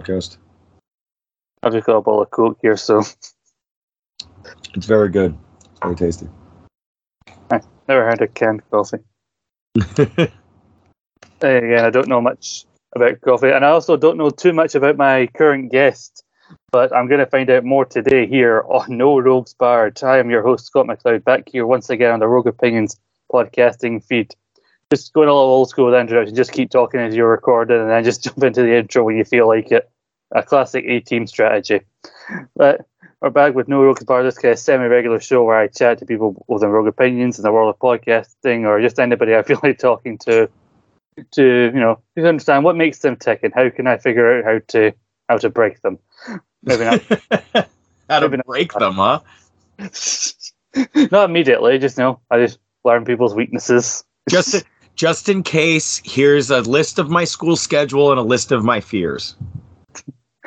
podcast. I've just got a bowl of Coke here, so It's very good. It's very tasty. I never had a canned coffee. Again, I don't know much about coffee, and I also don't know too much about my current guest, but I'm going to find out more today here on No Rogues Barred. I am your host, Scott McLeod, back here once again on the Rogue Opinions podcasting feed. Just going a little old school with the introduction, just keep talking as you're recording, and then just jump into the intro when you feel like it. A classic A team strategy. But we're back with No this kind of semi regular show where I chat to people with their rogue opinions in the world of podcasting or just anybody I feel like talking to to you know to understand what makes them tick and how can I figure out how to how to break them. Maybe not How to Maybe not. break them, huh? not immediately, just you know, I just learn people's weaknesses. Just, just in case, here's a list of my school schedule and a list of my fears.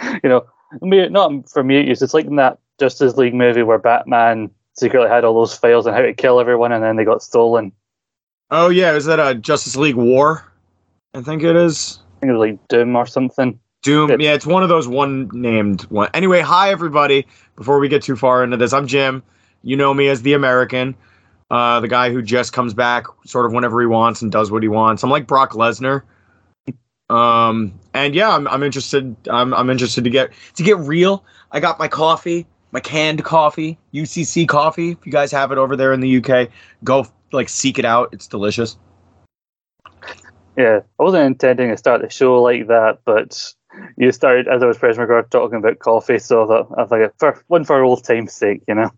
you know, me not for me it's like in that Justice League movie where Batman secretly had all those files on how to kill everyone and then they got stolen. Oh yeah, is that a Justice League War? I think it is. I think it was like Doom or something. Doom. Yeah, it's one of those one named one. Anyway, hi everybody. Before we get too far into this, I'm Jim. You know me as the American, uh, the guy who just comes back sort of whenever he wants and does what he wants. I'm like Brock Lesnar. Um, and yeah, I'm, I'm interested. I'm, I'm interested to get to get real. I got my coffee, my canned coffee, UCC coffee. If you guys have it over there in the UK, go like seek it out. It's delicious. Yeah, I wasn't intending to start the show like that, but you started as I was pressing record talking about coffee, so I thought I like, for one for old time's sake, you know.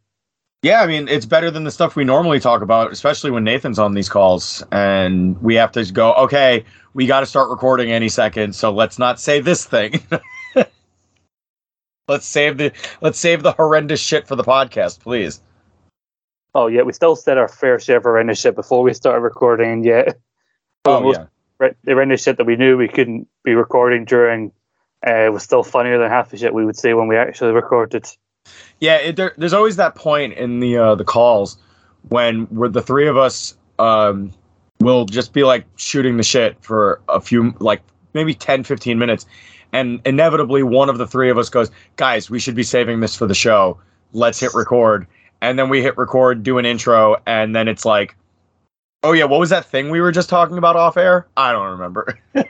Yeah, I mean, it's better than the stuff we normally talk about, especially when Nathan's on these calls and we have to go, okay, we got to start recording any second, so let's not say this thing. let's save the let's save the horrendous shit for the podcast, please. Oh yeah, we still said our fair share of horrendous shit before we started recording, and yet Oh most- yeah. re- the horrendous shit that we knew we couldn't be recording during uh, was still funnier than half the shit we would say when we actually recorded. Yeah, it, there, there's always that point in the uh, the calls when we're the three of us um, will just be like shooting the shit for a few like maybe 10 15 minutes and inevitably one of the three of us goes guys we should be saving this for the show. Let's hit record. And then we hit record do an intro and then it's like oh yeah what was that thing we were just talking about off air? I don't remember.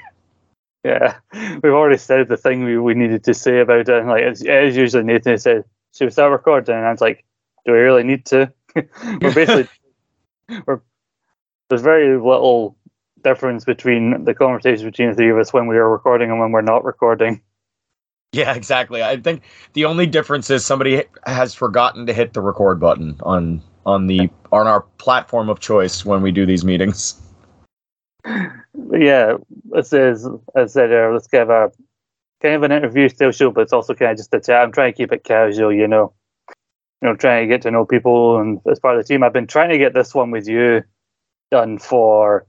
Yeah, we've already said the thing we, we needed to say about it. Like it's, it's usually Nathan who "Should we start recording?" And I was like, "Do we really need to?" we're basically we're there's very little difference between the conversation between the three of us when we are recording and when we're not recording. yeah exactly i think the only difference is somebody has forgotten to hit the record button on on the on our platform of choice when we do these meetings yeah, it says I said uh, let's give a kind of an interview style show, but it's also kind of just a chat. I'm trying to keep it casual, you know. You know, trying to get to know people and as part of the team. I've been trying to get this one with you done for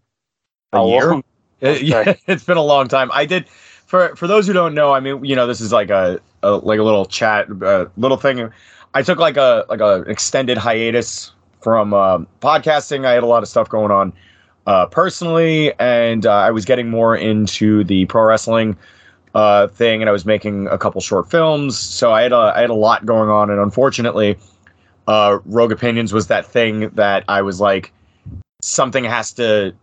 A year? long Uh, yeah, it's been a long time. I did for for those who don't know. I mean, you know, this is like a, a like a little chat, uh, little thing. I took like a like a extended hiatus from um, podcasting. I had a lot of stuff going on uh, personally, and uh, I was getting more into the pro wrestling uh, thing, and I was making a couple short films. So I had a I had a lot going on, and unfortunately, uh, Rogue Opinions was that thing that I was like, something has to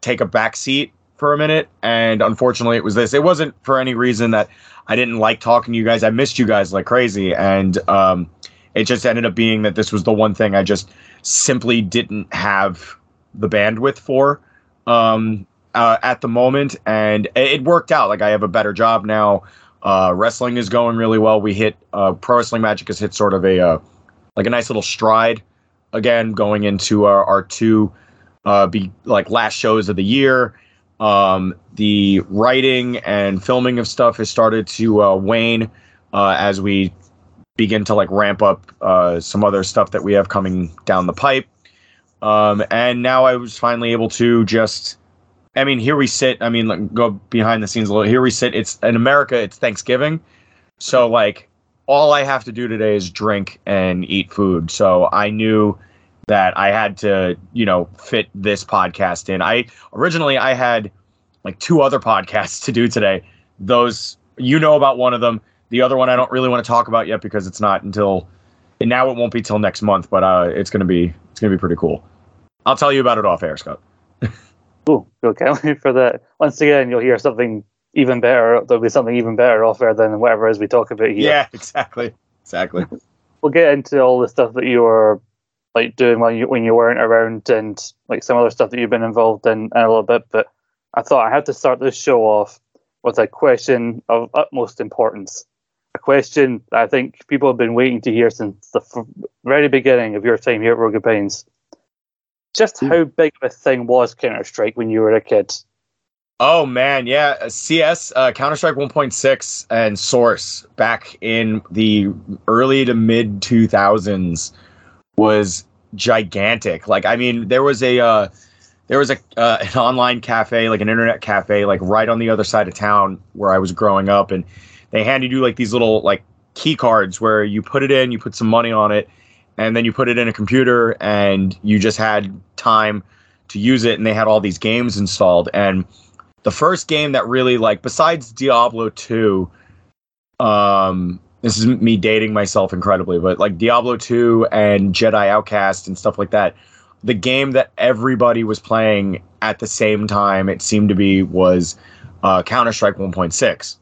take a back seat for a minute. And unfortunately it was this. It wasn't for any reason that i didn't like talking to you guys. I missed you guys like crazy. And um it just ended up being that this was the one thing i just simply didn't have the bandwidth for. Um uh, at the moment and it worked out like i have a better job now uh wrestling is going really well we hit uh pro wrestling magic has hit sort of a uh like a nice little stride again going into our, our two uh, be like last shows of the year. Um, the writing and filming of stuff has started to uh, wane as we begin to like ramp up some other stuff that we have coming down the pipe. Um, and now I was finally able to just, I mean, here we sit. I mean, go behind the scenes a little. Here we sit. It's in America. It's Thanksgiving, so like all I have to do today is drink and eat food. So I knew that I had to, you know, fit this podcast in. I originally I had like two other podcasts to do today. Those you know about one of them. The other one I don't really want to talk about yet because it's not until and now it won't be till next month, but uh, it's gonna be it's gonna be pretty cool. I'll tell you about it off air, Scott. Can't wait for that. Once again, you'll hear something even better. There'll be something even better off there than whatever it is we talk about here. Yeah, exactly, exactly. We'll get into all the stuff that you were like doing when you when you weren't around and like some other stuff that you've been involved in, in a little bit. But I thought I had to start this show off with a question of utmost importance. A question I think people have been waiting to hear since the f- very beginning of your time here at Rogue Pines. Just how big of a thing was Counter Strike when you were a kid? Oh man, yeah, uh, CS, uh, Counter Strike 1.6, and Source back in the early to mid 2000s was gigantic. Like, I mean, there was a uh, there was a uh, an online cafe, like an internet cafe, like right on the other side of town where I was growing up, and they handed you like these little like key cards where you put it in, you put some money on it, and then you put it in a computer, and you just had time to use it, and they had all these games installed, and the first game that really like besides Diablo 2 um this is me dating myself incredibly but like Diablo 2 and Jedi Outcast and stuff like that the game that everybody was playing at the same time it seemed to be was uh, Counter-Strike 1.6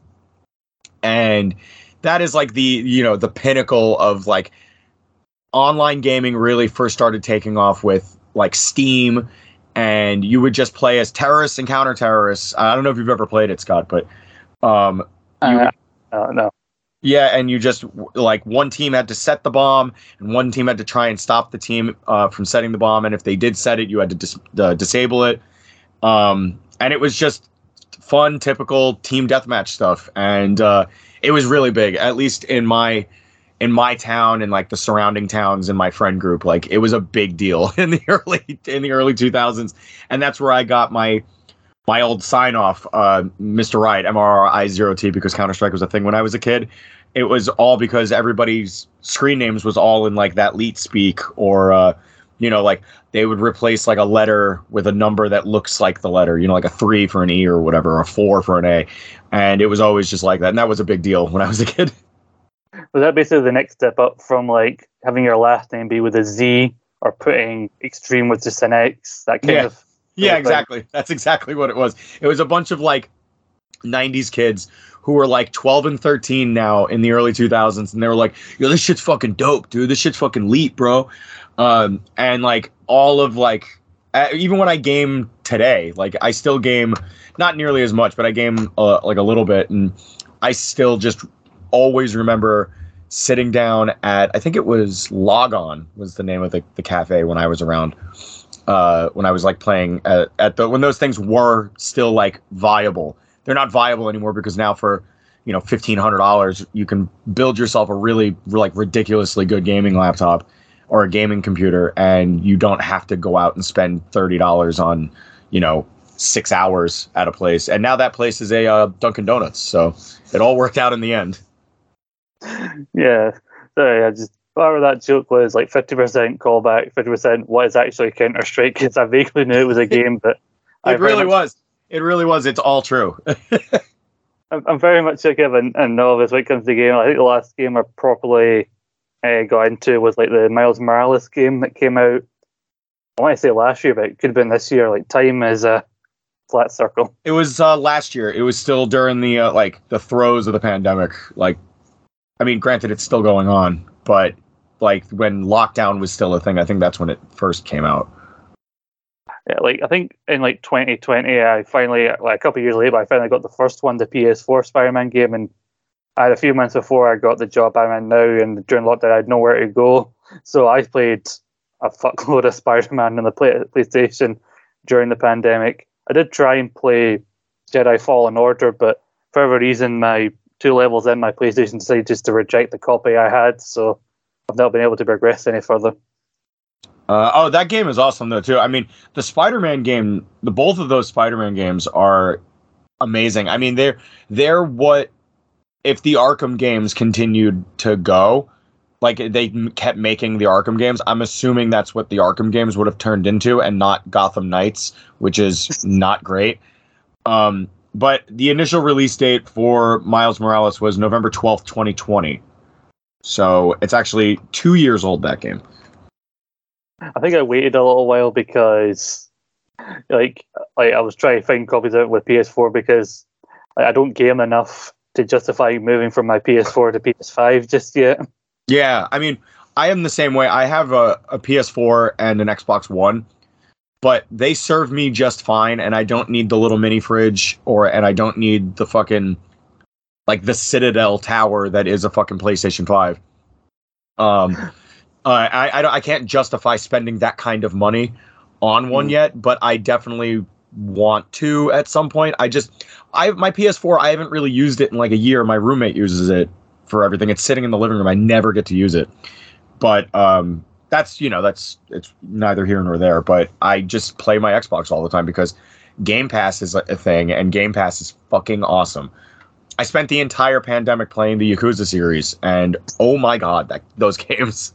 and that is like the you know the pinnacle of like online gaming really first started taking off with like Steam and you would just play as terrorists and counter terrorists. I don't know if you've ever played it, Scott, but um, you, Uh, uh, no. yeah, and you just like one team had to set the bomb, and one team had to try and stop the team uh, from setting the bomb. And if they did set it, you had to dis- uh, disable it. Um, and it was just fun, typical team deathmatch stuff, and uh, it was really big. At least in my in my town and like the surrounding towns in my friend group like it was a big deal in the early in the early 2000s and that's where i got my my old sign off uh mr right mrri0t because counter-strike was a thing when i was a kid. It was all because everybody's screen names was all in like that leet speak or uh you know like they would replace like a letter with a number that looks like the letter you know like a three for an e or whatever or a four for an a. And it was always just like that. And that was a big deal when i was a kid Was that basically the next step up from like having your last name be with a Z or putting extreme with just an X? That kind Yeah. of Yeah, thing. exactly. That's exactly what it was. It was a bunch of like 90s kids who were like 12 and 13 now in the early 2000s and they were like, "Yo, this shit's fucking dope, dude. This shit's fucking leap, bro." Um and like all of like uh, even when I game today, like I still game not nearly as much, but I game uh, like a little bit and I still just always remember sitting down at I think it was Logon was the name of the, the cafe when I was around uh, when I was like playing at, at the when those things were still like viable. They're not viable anymore because now for you know fifteen hundred dollars you can build yourself a really like ridiculously good gaming laptop or a gaming computer, and you don't have to go out and spend thirty dollars on you know six hours at a place. And now that place is a uh, Dunkin' Donuts, so it all worked out in the end. Yeah. Sorry, I just whatever that joke was like fifty percent callback, fifty percent what is actually Counter Strike because I vaguely knew it was a game, but It very really much- was. It really was. It's all true. I'm, I'm very much like a, and novice when it comes to the game. I think the last game I properly uh, got into was like the Miles Morales game that came out. I want to say last year, but it could have been this year. Like time is a flat circle. It was uh, last year. It was still during the uh, like the throes of the pandemic. Like, I mean, granted, it's still going on, but like when lockdown was still a thing, I think that's when it first came out. Yeah, like I think in like 2020, I finally, like a couple years later, I finally got the first one, the PS4 Spider-Man game, and I had a few months before I got the job I'm in now, and during lockdown, I had nowhere to go, so I played a fuckload of Spider-Man on the play- PlayStation during the pandemic. I did try and play Jedi Fallen Order, but for whatever reason, my two levels in my PlayStation decided just to reject the copy I had, so I've not been able to progress any further. Uh, oh, that game is awesome though too. I mean, the Spider-Man game, the both of those Spider-Man games are amazing. I mean, they're they're what if the Arkham games continued to go, like they m- kept making the Arkham games. I'm assuming that's what the Arkham games would have turned into, and not Gotham Knights, which is not great. Um, but the initial release date for Miles Morales was November 12th, 2020. So it's actually two years old. That game. I think I waited a little while because, like, like I was trying to find copies of it with PS4 because like, I don't game enough to justify moving from my PS4 to PS5 just yet. Yeah, I mean, I am the same way. I have a, a PS4 and an Xbox One, but they serve me just fine, and I don't need the little mini fridge or and I don't need the fucking like the Citadel tower that is a fucking PlayStation Five. Um, uh, I I, don't, I can't justify spending that kind of money on one Mm. yet, but I definitely want to at some point. I just I my PS4 I haven't really used it in like a year. My roommate uses it for everything. It's sitting in the living room. I never get to use it. But um that's you know that's it's neither here nor there. But I just play my Xbox all the time because Game Pass is a thing, and Game Pass is fucking awesome. I spent the entire pandemic playing the Yakuza series, and oh my god, that those games.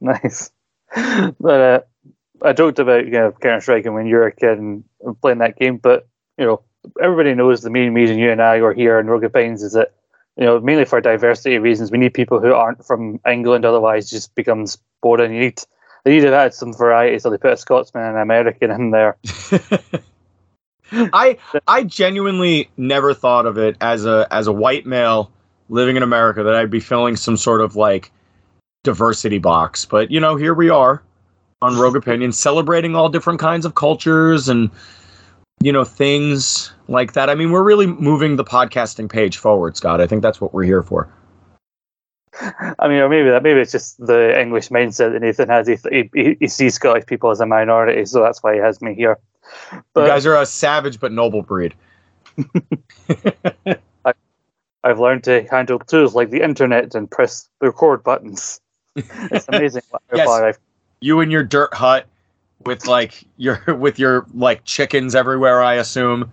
nice. But uh, I joked about you know, Counter Strike and when you're a kid and playing that game, but you know everybody knows the main reason you and I are here in Rogue Opinions is that you know mainly for diversity reasons. We need people who aren't from England, otherwise just becomes boring. You need they need to had some variety, so they put a Scotsman and an American in there. I I genuinely never thought of it as a as a white male living in America that I'd be filling some sort of like diversity box. But you know, here we are on Rogue Opinion celebrating all different kinds of cultures and you know things like that. I mean, we're really moving the podcasting page forward, Scott. I think that's what we're here for. I mean, or maybe that maybe it's just the English mindset that Nathan has. He, he, he sees Scottish people as a minority, so that's why he has me here. But you guys are a savage but noble breed. I've learned to handle tools like the internet and press the record buttons. It's amazing Yes. You and your dirt hut with like your with your like chickens everywhere, I assume.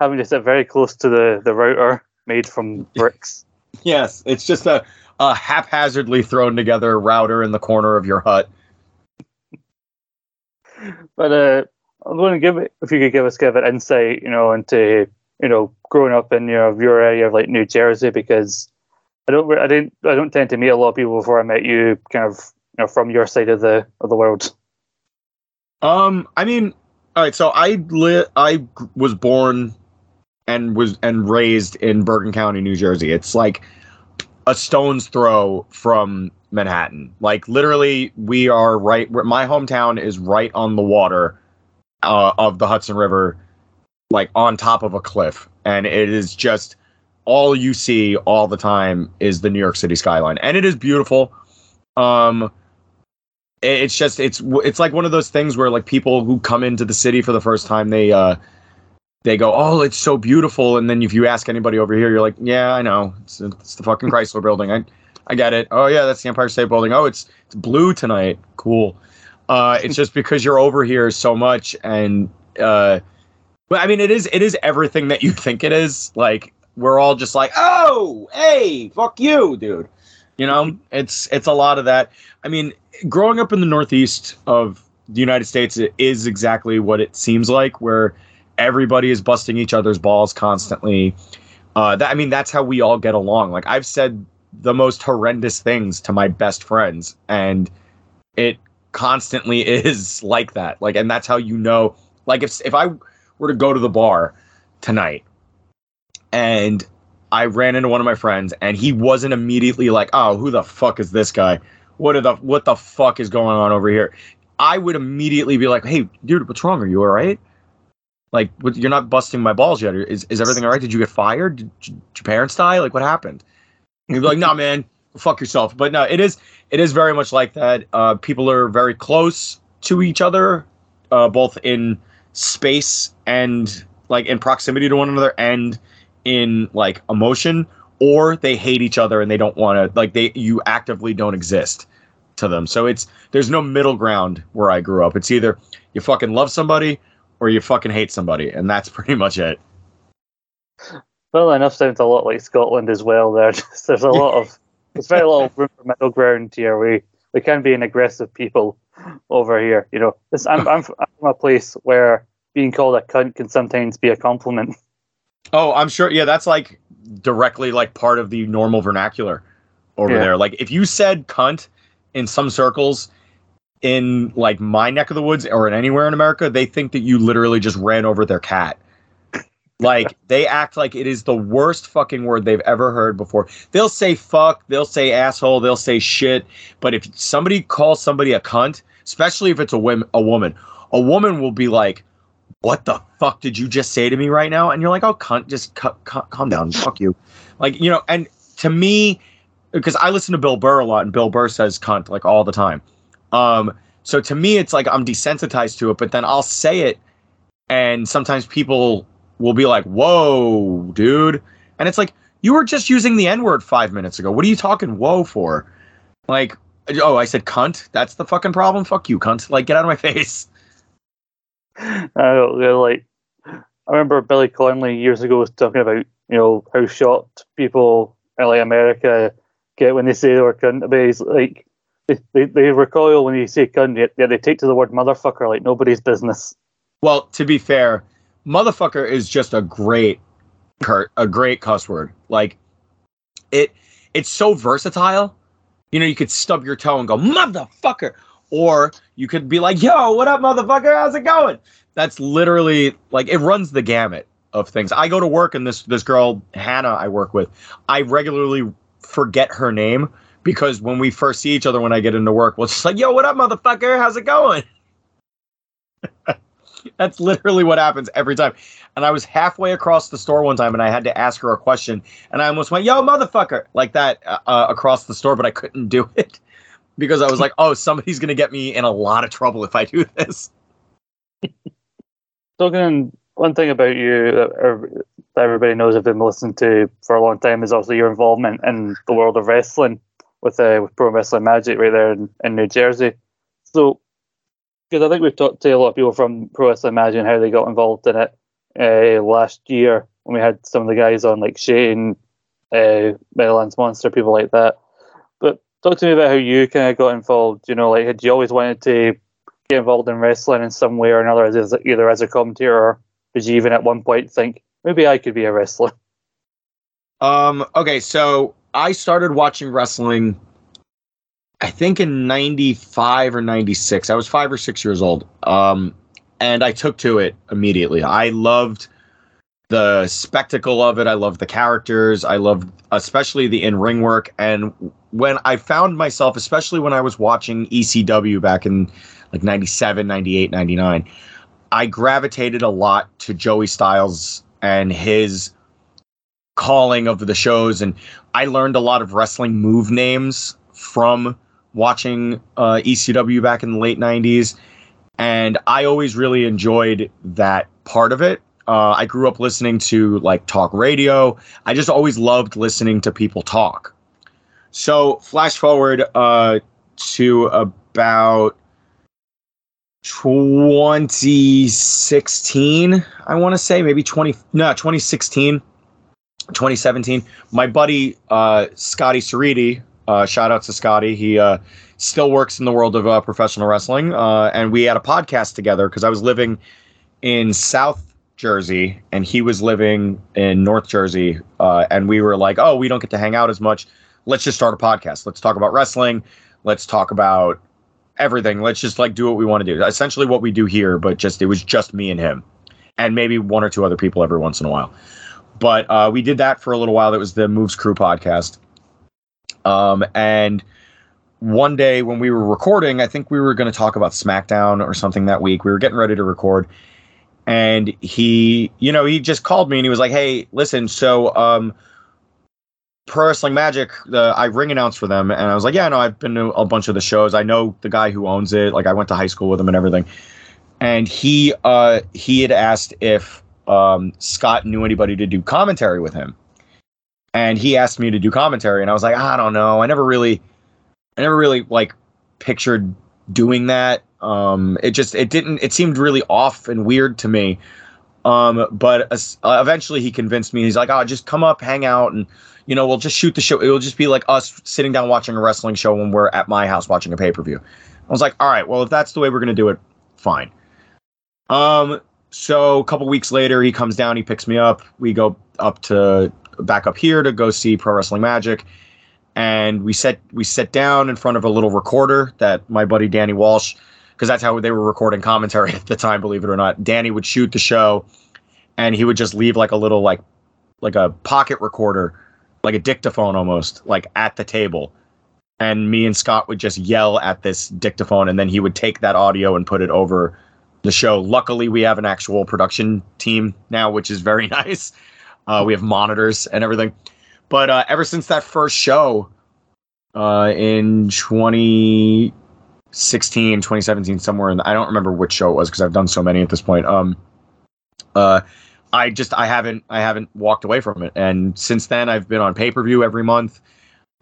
having to sit very close to the, the router made from bricks. Yes, it's just a, a haphazardly thrown together router in the corner of your hut. But uh, I'm going to give it if you could give us give it insight, you know, into you know growing up in you know, your area of like New Jersey because I don't I didn't I don't tend to meet a lot of people before I met you, kind of you know from your side of the of the world. Um, I mean, all right. So I li- I was born and was and raised in Bergen County, New Jersey. It's like a stone's throw from Manhattan. Like literally, we are right. My hometown is right on the water uh, of the Hudson River, like on top of a cliff, and it is just all you see all the time is the New York City skyline, and it is beautiful. Um, it's just it's it's like one of those things where like people who come into the city for the first time they uh they go oh it's so beautiful. And then if you ask anybody over here you're like yeah I know. It's, it's the fucking Chrysler building. I I get it. Oh yeah that's the Empire State Building. Oh it's it's blue tonight. Cool. Uh it's just because you're over here so much and uh but I mean it is it is everything that you think it is. Like we're all just like oh hey fuck you dude you know it's it's a lot of that I mean growing up in the northeast of the United States is exactly what it seems like, where everybody is busting each other's balls constantly. Uh, that I mean, that's how we all get along. Like I've said the most horrendous things to my best friends, and it constantly is like that. Like, and that's how you know. Like, if if I were to go to the bar tonight, and I ran into one of my friends, and he wasn't immediately like, "Oh, who the fuck is this guy?" what are the what the fuck is going on over here? I would immediately be like, "Hey, dude, what's wrong? Are you all right? Like, what, you're not busting my balls yet. Is is everything all right? Did you get fired? Did, did your parents die? Like, what happened?" And he'd be like, "No, man, fuck yourself." But no, it is it is very much like that. Uh, people are very close to each other uh, both in space and like in proximity to one another and in like emotion, or they hate each other and they don't want to like they you actively don't exist to them. So it's there's no middle ground where I grew up. It's either you fucking love somebody or you fucking hate somebody, and that's pretty much it. Well, enough sounds a lot like Scotland as well. There, Just- there's a lot of there's very little room for middle ground here. We we can be an aggressive people over here. You know, this, I'm, I'm I'm from a place where being called a cunt can sometimes be a compliment. Oh, I'm sure. Yeah, that's like directly like part of the normal vernacular over Yeah. there. Like if you said cunt in some circles in like my neck of the woods or in anywhere in America, they think that you literally just ran over their cat. Like they act like it is the worst fucking word they've ever heard before. They'll say fuck, they'll say asshole, they'll say shit, but if somebody calls somebody a cunt, especially if it's a woman, a woman, a woman will be like, "What the fuck did you just say to me right now?" And you're like, "Oh, cunt, just cu- cu- calm down, fuck you." Like you know, and to me, because I listen to Bill Burr a lot, and Bill Burr says cunt like all the time. Um, so to me, it's like I'm desensitized to it, but then I'll say it, and sometimes people will be like, "Whoa, dude," and it's like you were just using the N word five minutes ago. What are you talking whoa for? Like, oh, I said cunt. That's the fucking problem. Fuck you, cunt. Like, get out of my face. I don't know, like I remember Billy Connolly years ago was talking about you know how shocked people in like America get when they say the word cunt. But he's like they, they, they recoil when you say cunt, yet they take to the word motherfucker like nobody's business. Well, to be fair, motherfucker is just a great a great cuss word. Like it it's so versatile. You know, you could stub your toe and go motherfucker or you could be like, "Yo, what up motherfucker? How's it going?" That's literally like it runs the gamut of things. I go to work and this this girl Hannah I work with, I regularly forget her name because when we first see each other when I get into work, we'll just like, "Yo, what up motherfucker? How's it going?" That's literally what happens every time. And I was halfway across the store one time and I had to ask her a question and I almost went, yo, motherfucker, like that uh, uh, across the store, but I couldn't do it because I was like, oh, somebody's going to get me in a lot of trouble if I do this. Talking one thing about you that that everybody knows I've been listening to for a long time is also your involvement in the world of wrestling with uh, with Pro Wrestling Magic right there in, in New Jersey. So, because I think we've talked to a lot of people from Pro Wrestling Magic and how they got involved in it uh, last year when we had some of the guys on like Shane, uh, Meadowlands Monster, people like that. But talk to me about how you kind of got involved. You know, like had you always wanted to get involved in wrestling in some way or another, as either as a commentator or did you even at one point think maybe I could be a wrestler? Um, okay, so I started watching wrestling, I think in 95 or 96. I was five or six years old. Um, and I took to it immediately. I loved the spectacle of it. I loved the characters. I loved especially the in ring work. And when I found myself, especially when I was watching ECW back in like 97, 98, 99, I gravitated a lot to Joey Styles and his calling of the shows. And I learned a lot of wrestling move names from watching uh, ECW back in the late 90s. And I always really enjoyed that part of it. Uh, I grew up listening to like talk radio. I just always loved listening to people talk. So, flash forward uh, to about 2016, I want to say, maybe 20, no, 2016, 2017. My buddy, uh, Scotty Ceriti, uh, shout out to Scotty. He uh, still works in the world of uh, professional wrestling. Uh, and we had a podcast together because I was living in South Jersey and he was living in North Jersey. Uh, and we were like, oh, we don't get to hang out as much. Let's just start a podcast. Let's talk about wrestling. Let's talk about everything. Let's just like do what we want to do. Essentially what we do here, but just it was just me and him. And maybe one or two other people every once in a while. But uh, we did that for a little while. That was the Moves Crew podcast. Um, and one day when we were recording, I think we were going to talk about SmackDown or something that week. We were getting ready to record. And he, you know, he just called me and he was like, hey, listen, so um, Pro Wrestling Magic, the I ring announced for them, and I was like, yeah, no, I've been to a bunch of the shows. I know the guy who owns it. Like, I went to high school with him and everything. and he uh, he had asked if um, Scott knew anybody to do commentary with him, and he asked me to do commentary, and I was like, I don't know, I never really, I never really like pictured doing that. Um, it just it didn't it seemed really off and weird to me. Um, but uh, eventually he convinced me. He's like, "Oh, just come up, hang out, and you know, we'll just shoot the show. It'll just be like us sitting down watching a wrestling show when we're at my house watching a pay per view." I was like, "All right, well, if that's the way we're gonna do it, fine." Um, so a couple weeks later, he comes down, he picks me up. We go up to back up here to go see Pro Wrestling Magic, and we set we sit down in front of a little recorder that my buddy Danny Walsh because that's how they were recording commentary at the time, believe it or not. Danny would shoot the show and he would just leave like a little like like a pocket recorder, like a dictaphone almost, like at the table. And me and Scott would just yell at this dictaphone and then he would take that audio and put it over the show. Luckily, we have an actual production team now, which is very nice. Uh, we have monitors and everything. But uh, ever since that first show uh, in 20, 16, 2017, somewhere the, I don't remember which show it was because I've done so many at this point. Um, uh, I just I haven't I haven't walked away from it, and since then I've been on pay per view every month.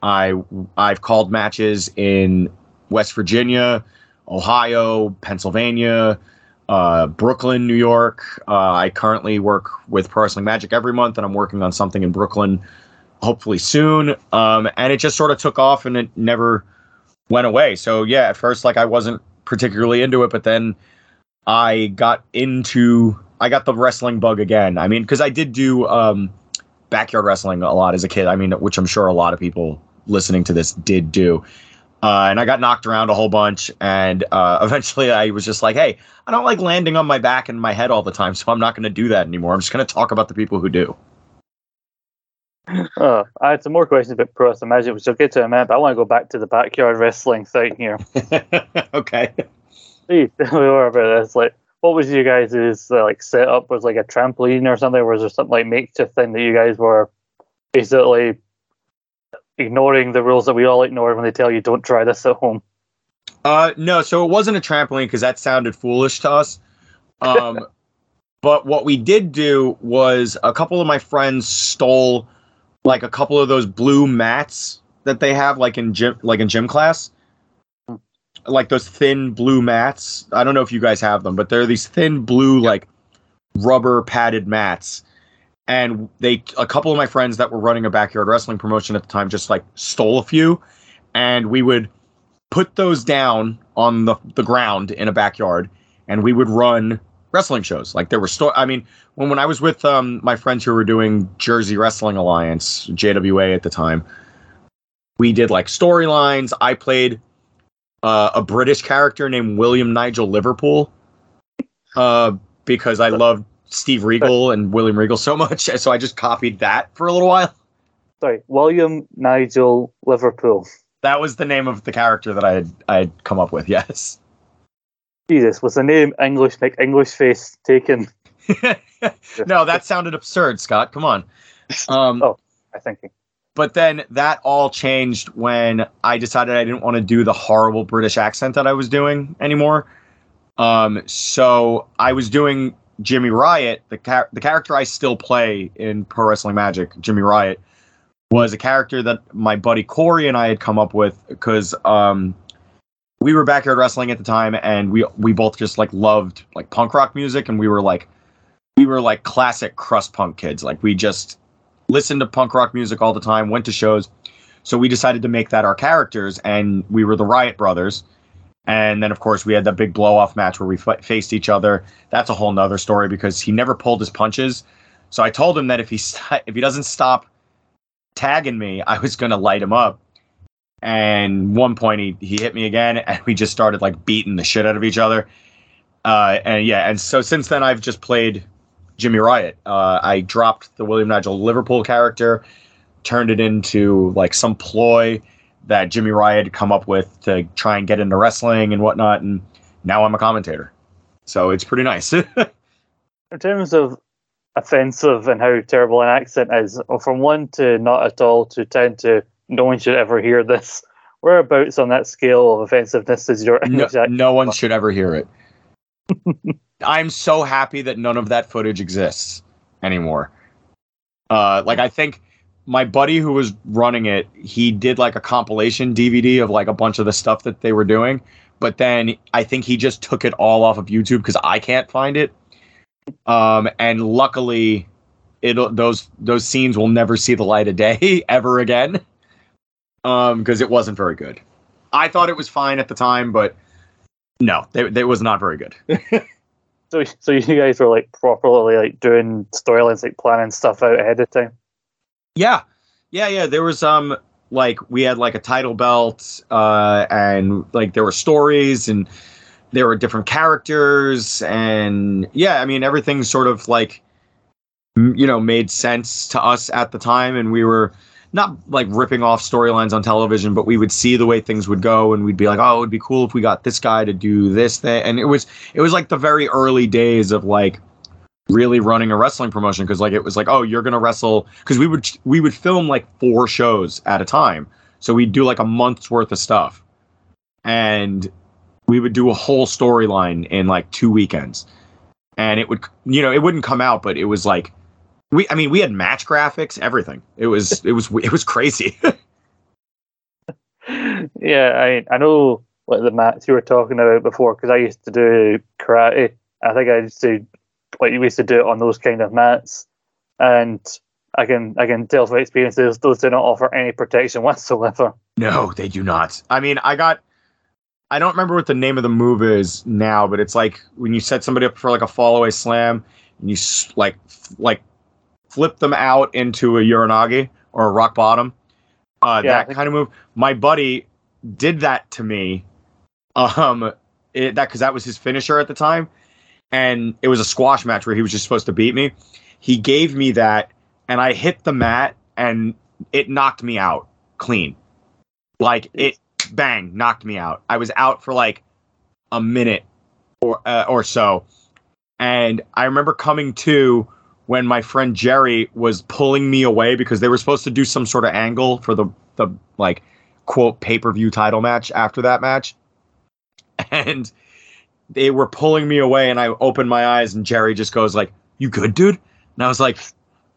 I I've called matches in West Virginia, Ohio, Pennsylvania, uh, Brooklyn, New York. Uh, I currently work with Pro Wrestling Magic every month, and I'm working on something in Brooklyn, hopefully soon. Um, and it just sort of took off, and it never went away. So yeah, at first like I wasn't particularly into it, but then I got into I got the wrestling bug again. I mean, because I did do um, backyard wrestling a lot as a kid. I mean, which I'm sure a lot of people listening to this did do. Uh, and I got knocked around a whole bunch, and uh, eventually I was just like, "Hey, I don't like landing on my back and my head all the time, so I'm not going to do that anymore. I'm just going to talk about the people who do." Uh, I had some more questions about Pro Wrestling Magic, which I'll get to in a minute, but I want to go back to the backyard wrestling thing here. okay. Please tell me more about this. Like, what was you guys' uh, like setup? Was like a trampoline or something? Or was there something like makeshift thing that you guys were basically ignoring the rules that we all ignore when they tell you don't try this at home? Uh, no, so it wasn't a trampoline because that sounded foolish to us. Um, but what we did do was a couple of my friends stole like a couple of those blue mats that they have like in gym like in gym class like those thin blue mats. I don't know if you guys have them but they're these thin blue like rubber padded mats. And they a couple of my friends that were running a backyard wrestling promotion at the time just like stole a few. And we would put those down on the, the ground in a backyard and we would run wrestling shows. Like there were sto- i mean when when I was with um, my friends who were doing Jersey Wrestling Alliance, JWA at the time, we did like storylines. I played uh, a British character named William Nigel Liverpool uh, because I loved Steve Regal and William Regal so much. So I just copied that for a little while. Sorry, William Nigel Liverpool. That was the name of the character that I had I had come up with. Yes. Jesus, was the name English make English face taken? no, that sounded absurd, Scott. Come on. Um, oh, I think. But then that all changed when I decided I didn't want to do the horrible British accent that I was doing anymore. Um, so I was doing Jimmy Riot, the char- the character I still play in Pro Wrestling Magic, Jimmy Riot, was a character that my buddy Corey and I had come up with because um, we were backyard wrestling at the time, and we we both just like loved like punk rock music, and we were like we were like classic crust punk kids. Like we just listened to punk rock music all the time, went to shows. So we decided to make that our characters, and we were the Riot Brothers. And then, of course, we had the big blow off match where we f- faced each other. That's a whole nother story because he never pulled his punches. So I told him that if he st- if he doesn't stop tagging me, I was gonna light him up. And one point he he hit me again, and we just started like beating the shit out of each other. Uh, and yeah, and so since then I've just played Jimmy Riot. Uh, I dropped the William Nigel Liverpool character, turned it into like some ploy that Jimmy Riot had come up with to try and get into wrestling and whatnot, and now I'm a commentator. So it's pretty nice. In terms of offensive and how terrible an accent is, from one to not at all to ten to no one should ever hear this. Whereabouts on that scale of offensiveness is your no, no one should ever hear it. I'm so happy that none of that footage exists anymore. Uh, like I think my buddy who was running it, he did like a compilation DVD of like a bunch of the stuff that they were doing, but then I think he just took it all off of YouTube because I can't find it. Um, and luckily, it those those scenes will never see the light of day ever again. Um, because it wasn't very good. I thought it was fine at the time, but no, it, it was not very good. So, so you guys were like properly like doing storylines, like planning stuff out ahead of time. Yeah, yeah, yeah. There was um like we had like a title belt, uh, and like there were stories and there were different characters, and yeah, I mean everything sort of like m- you know made sense to us at the time, and we were not like ripping off storylines on television, but we would see the way things would go, and we'd be like, oh, it would be cool if we got this guy to do this thing, and it was it was like the very early days of like really running a wrestling promotion because like it was like oh you're gonna wrestle because we would we would film like four shows at a time. So we'd do like a month's worth of stuff. And we would do a whole storyline in like two weekends. And it would you know it wouldn't come out but it was like we i mean we had match graphics everything it was it was it was crazy yeah, I I know what the mats you were talking about before because I used to do karate. I think I used to like we used to do it on those kind of mats, and I can I can tell from experience those those do not offer any protection whatsoever. No, they do not. I mean, I got. I don't remember what the name of the move is now, but it's like when you set somebody up for like a fall away slam, and you like like flip them out into a uranage or a rock bottom. Uh, Yeah, that kind of move. My buddy did that to me. Um, it, that because that was his finisher at the time, and it was a squash match where he was just supposed to beat me. He gave me that, and I hit the mat, and it knocked me out clean. Like it, bang, knocked me out. I was out for like a minute or uh, or so, and I remember coming to when my friend Jerry was pulling me away because they were supposed to do some sort of angle for the the like quote pay per view title match after that match, and they were pulling me away, and I opened my eyes, and Jerry just goes like, "You good, dude?" And I was like,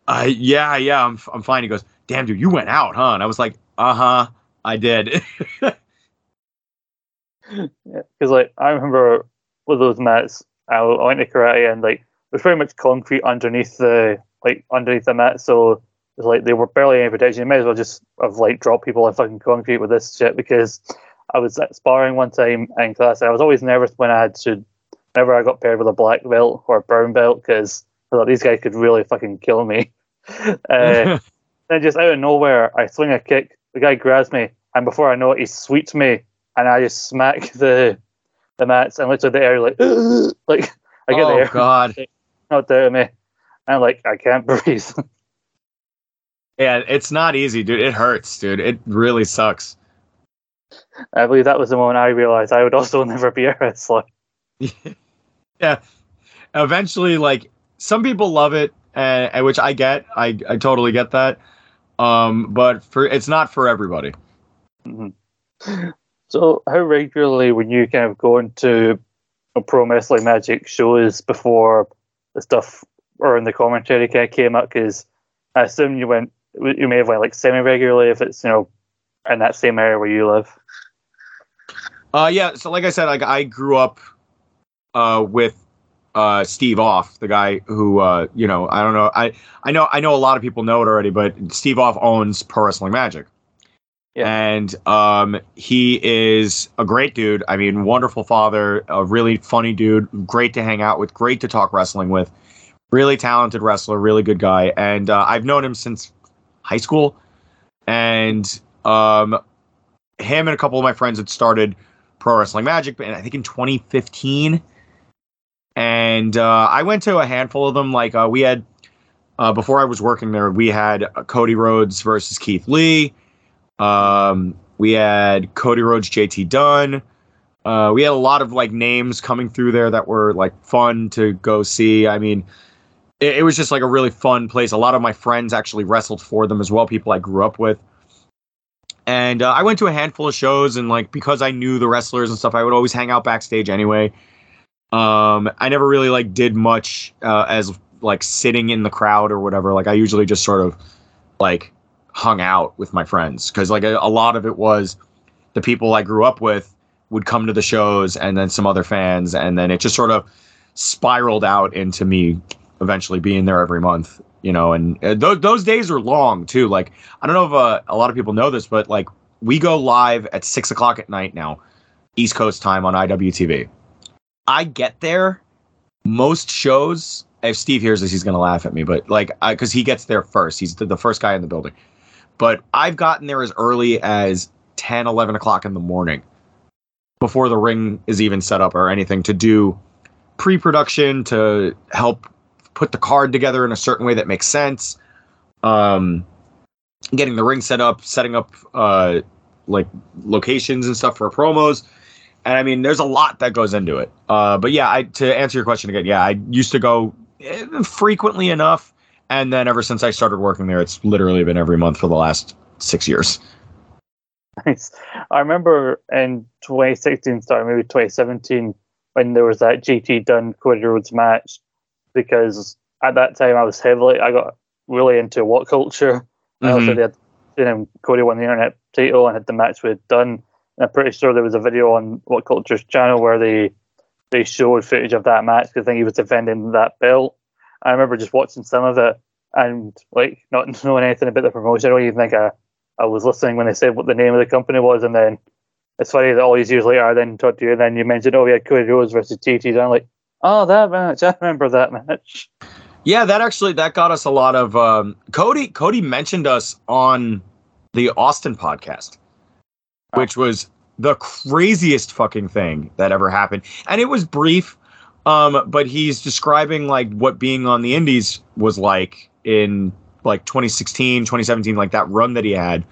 "Uh, yeah, yeah, I'm I'm fine." He goes, "Damn, dude, you went out, huh?" And I was like, "Uh huh, I did." Because like I remember with those mats, I went to karate and like there's very much concrete underneath the like underneath the mat, so it's like they were barely any protection. You may as well just have like dropped people on fucking concrete with this shit because I was at sparring one time in class. And I was always nervous when I had to, whenever I got paired with a black belt or a brown belt because I thought these guys could really fucking kill me. uh, then just out of nowhere, I swing a kick. The guy grabs me, and before I know it, he sweeps me, and I just smack the the mats and literally the air like like I get the oh air God, knocked out of me. I'm like I can't breathe. yeah, it's not easy, dude. It hurts, dude. It really sucks. I believe that was the moment I realized I would also never be a wrestler. yeah eventually like some people love it and, which i get i i totally get that um but for it's not for everybody Mhm. So, how regularly were you kind of going to uh, pro wrestling magic shows before the stuff or in the commentary kind of came up? Because I assume you went, you may have went like semi regularly if it's you know in that same area where you live. uh yeah so like i said like i grew up uh with uh steve off the guy who uh you know i don't know i i know i know a lot of people know it already but steve off owns pro wrestling magic Yeah. and um he is a great dude. I mean wonderful father a really funny dude great to hang out with great to talk wrestling with. Really talented wrestler really good guy. And uh, i've known him since high school. And um him and a couple of my friends had started pro wrestling magic and i think in 2015 and uh, i went to a handful of them. Like uh, we had uh, before i was working there we had uh, cody rhodes versus keith lee um, we had cody rhodes jt dunn uh, we had a lot of like names coming through there that were like fun to go see i mean it, it was just like a really fun place a lot of my friends actually wrestled for them as well people i grew up with and uh, I went to a handful of shows, and like because I knew the wrestlers and stuff, I would always hang out backstage anyway. Um, I never really like did much uh, as like sitting in the crowd or whatever. Like I usually just sort of like hung out with my friends. Because like a, a lot of it was the people I grew up with would come to the shows and then some other fans and then it just sort of spiraled out into me eventually being there every month you know and uh, th- those days are long too. Like i don't know if uh, a lot of people know this but like we go live at six o'clock at night now east coast time on iwtv i get there most shows if steve hears this he's going to laugh at me but like because he gets there first. He's the, the first guy in the building but i've gotten there as early as 10 11 o'clock in the morning before the ring is even set up or anything to do pre-production to help put the card together in a certain way that makes sense. Um getting the ring set up setting up uh like locations and stuff for promos. And i mean there's a lot that goes into it. Uh but yeah i to answer your question again yeah i used to go eh, frequently enough and then ever since i started working there it's literally been every month for the last six years Nice. I remember in 2016, starting maybe 2017, when there was that JT Dunn Cody Rhodes match, because at that time I was heavily, I got really into WhatCulture. I also had, you know, Cody won the internet title and had the match with Dunn. And I'm pretty sure there was a video on WhatCulture's channel where they they showed footage of that match because I think he was defending that belt. I remember just watching some of it and like not knowing anything about the promotion. I don't even think I, I was listening when they said what the name of the company was, and then it's funny that all these years later I then talked to you, and then you mentioned, oh, we had Cody Rhodes versus JT. And I'm like, oh, that match. I remember that match. Yeah, that actually that got us a lot of um, Cody. Cody mentioned us on the Austin podcast, which was the craziest fucking thing that ever happened, and it was brief. Um, but he's describing like what being on the Indies was like in like 2016, 2017, like that run that he had,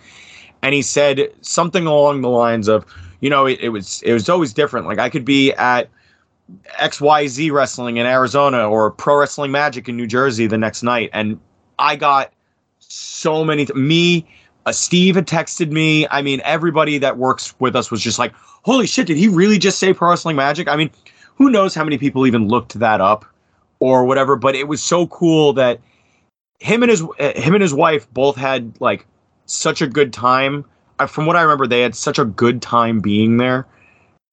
and he said something along the lines of, you know, it, it was it was always different. Like I could be at XYZ wrestling in Arizona or Pro Wrestling Magic in New Jersey the next night. And I got so many, th- me, uh, Steve had texted me. I mean, everybody that works with us was just like, holy shit, did he really just say Pro Wrestling Magic? I mean, who knows how many people even looked that up or whatever, but it was so cool that him and his uh, him and his wife both had like such a good time. Uh, From what I remember, they had such a good time being there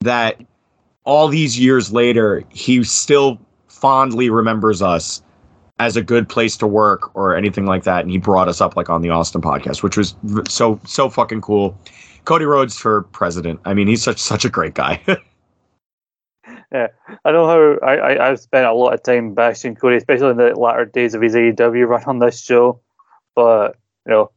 that all these years later, he still fondly remembers us as a good place to work or anything like that. And he brought us up like on the Austin podcast, which was so so fucking cool. Cody Rhodes for president. I mean, he's such such a great guy. I know how I, I, I've spent a lot of time bashing Cody, especially in the latter days of his AEW run on this show. But, you know,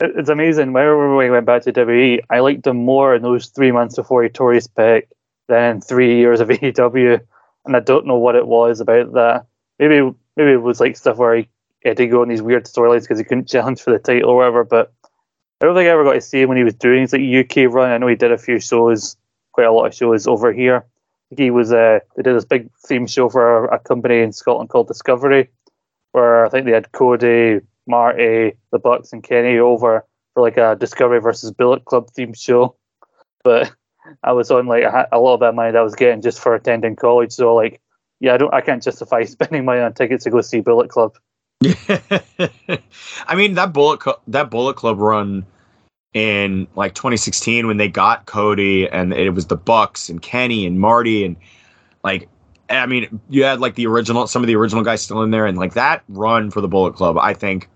it, it's amazing. Whenever we went back to WWE, I liked him more in those three months before he tore his pec than three years of AEW. And I don't know what it was about that. Maybe maybe it was like stuff where he had to go on these weird storylines because he couldn't challenge for the title or whatever. But I don't think I ever got to see him when he was doing his like UK run. I know he did a few shows, quite a lot of shows over here. He was uh, they did this big theme show for a, company in Scotland called Discovery, where I think they had Cody, Marty, the Bucks, and Kenny over for like a Discovery versus Bullet Club theme show. But I was on like a, lot of that money that I was getting just for attending college. So like, yeah, I don't, I can't justify spending money on tickets to go see Bullet Club. I mean that bullet Cl- that Bullet Club run in like 2016 when they got Cody and it was the Bucks and Kenny and Marty and like I mean you had like the original some of the original guys still in there and like that run for the Bullet Club I think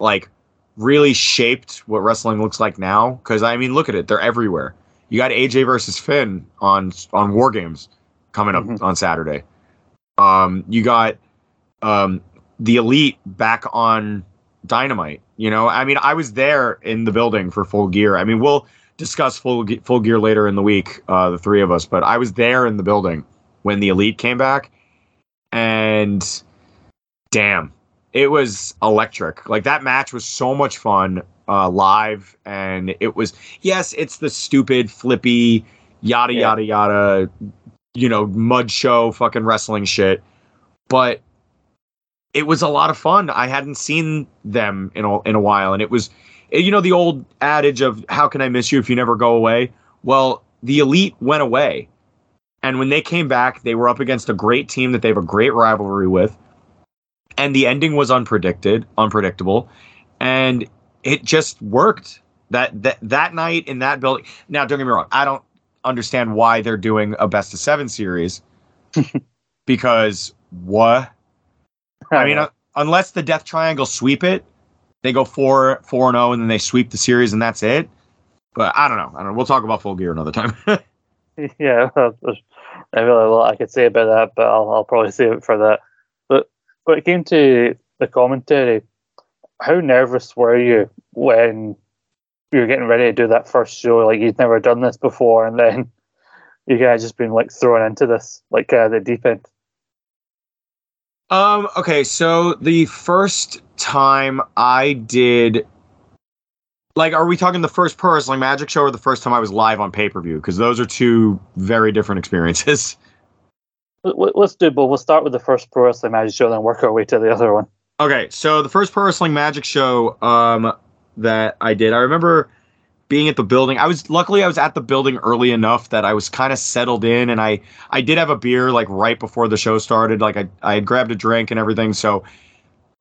like really shaped what wrestling looks like now because I mean look at it they're everywhere you got AJ versus Finn on on War Games coming up Mhm. on Saturday um you got um the elite back on dynamite you know? I mean i was there in the building for full gear. I mean we'll discuss full full gear later in the week uh the three of us but i was there in the building when the elite came back and damn it was electric. Like that match was so much fun uh live and it was yes it's the stupid flippy yada Yeah. yada yada you know mud show fucking wrestling shit but it was a lot of fun. I hadn't seen them in a, in a while, and it was, you know, the old adage of "How can I miss you if you never go away?" Well, the elite went away, And when they came back, they were up against a great team that they have a great rivalry with. And the ending was unpredicted, unpredictable, and it just worked. That that that night in that building. Now, don't get me wrong. I don't understand why they're doing a best of seven series because what? I mean, uh, unless the Death Triangle sweep it, they go four four and zero, and then they sweep the series, and that's it. But I don't know. I don't know. We'll talk about Full Gear another time. yeah, I really lot I could say about that, but I'll, I'll probably save it for that. But when it came to the commentary, how nervous were you when you were getting ready to do that first show? Like you'd never done this before, and then you guys just been like thrown into this, like uh, the deep end. Um, okay, so the first time I did like are we talking the first pro wrestling magic show or the first time I was live on pay-per-view? Because those are two very different experiences. Let's do both. We'll start with the first pro wrestling magic show, then work our way to the other one. Okay, so the first pro wrestling magic show um that I did, I remember being at the building. I was luckily I was at the building early enough that I was kind of settled in and I I did have a beer like right before the show started. Like I I had grabbed a drink and everything. So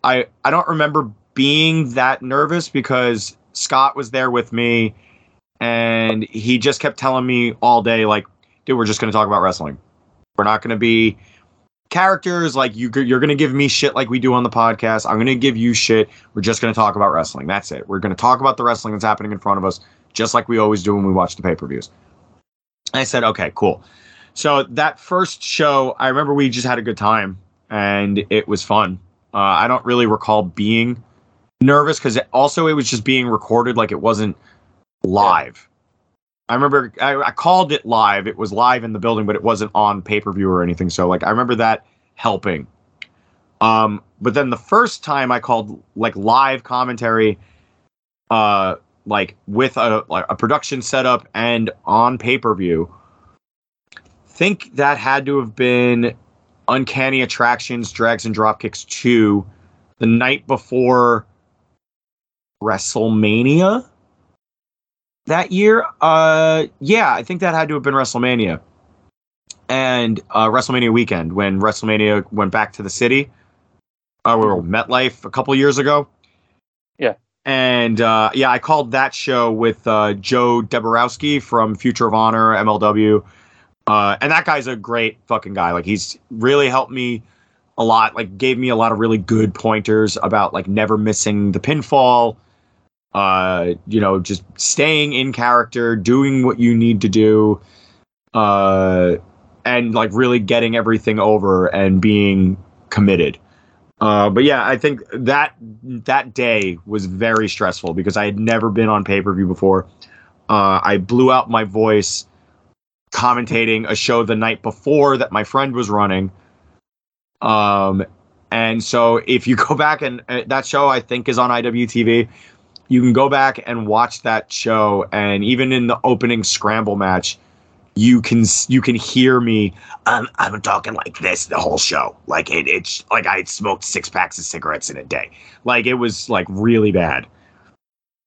I I don't remember being that nervous because Scott was there with me and he just kept telling me all day like dude we're just going to talk about wrestling. We're not going to be characters like you you're going to give me shit like we do on the podcast. I'm going to give you shit. We're just going to talk about wrestling. That's it. We're going to talk about the wrestling that's happening in front of us just like we always do when we watch the pay-per-views. I said, "Okay, cool." So that first show, I remember we just had a good time and it was fun. Uh, I don't really recall being nervous because also it was just being recorded like it wasn't live. I remember I, I, called it live. It was live in the building, but it wasn't on pay per view or anything. So like I remember that helping. Um, but then the first time I called like live commentary, uh, like with a like a production setup and on pay per view, think that had to have been Uncanny Attractions, Drags and Dropkicks two, the night before WrestleMania that year. Uh, yeah, I think that had to have been WrestleMania and uh, WrestleMania weekend when WrestleMania went back to the city. Uh, we were MetLife a couple years ago. Yeah. And uh, yeah, I called that show with uh, Joe Dombrowski from Future of Honor, MLW. Uh, and that guy's a great fucking guy. Like he's really helped me a lot. Like gave me a lot of really good pointers about like never missing the pinfall, uh, you know, just staying in character, doing what you need to do, uh, and like really getting everything over and being committed. Uh, but yeah, I think that that day was very stressful because I had never been on pay per view before. Uh, I blew out my voice commentating a show the night before that my friend was running. Um, and so if you go back and uh, that show I think is on IWTV, you can go back and watch that show and even in the opening scramble match you can you can hear me um, i'm talking like this the whole show. Like it, it's like i smoked six packs of cigarettes in a day. Like it was like really bad.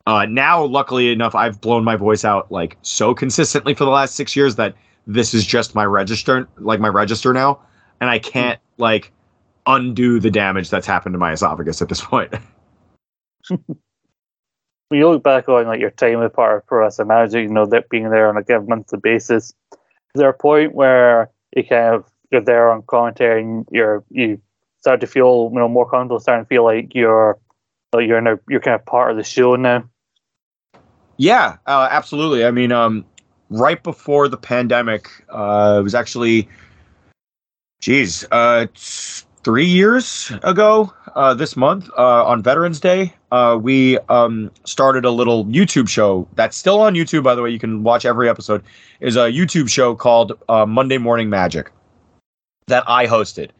Uh, now luckily enough i've blown my voice out like so consistently for the last six years that this is just my register like my register now. And i can't like undo the damage that's happened to my esophagus at this point when you look back on like your time with part of Pro Wrestling Magic, you know that being there on a given monthly basis, is there a point where you kind of you're there on commentary and you're you start to feel you know more comfortable, starting to feel like you're like you're in a, you're kind of part of the show now? Yeah, uh, absolutely. I mean, um, right before the pandemic, uh, it was actually, geez, uh, three years ago uh, this month uh, on Veterans Day, uh, we um, started a little YouTube show that's still on YouTube. By the way, you can watch every episode. Is a YouTube show called uh, Monday Morning Magic that I hosted.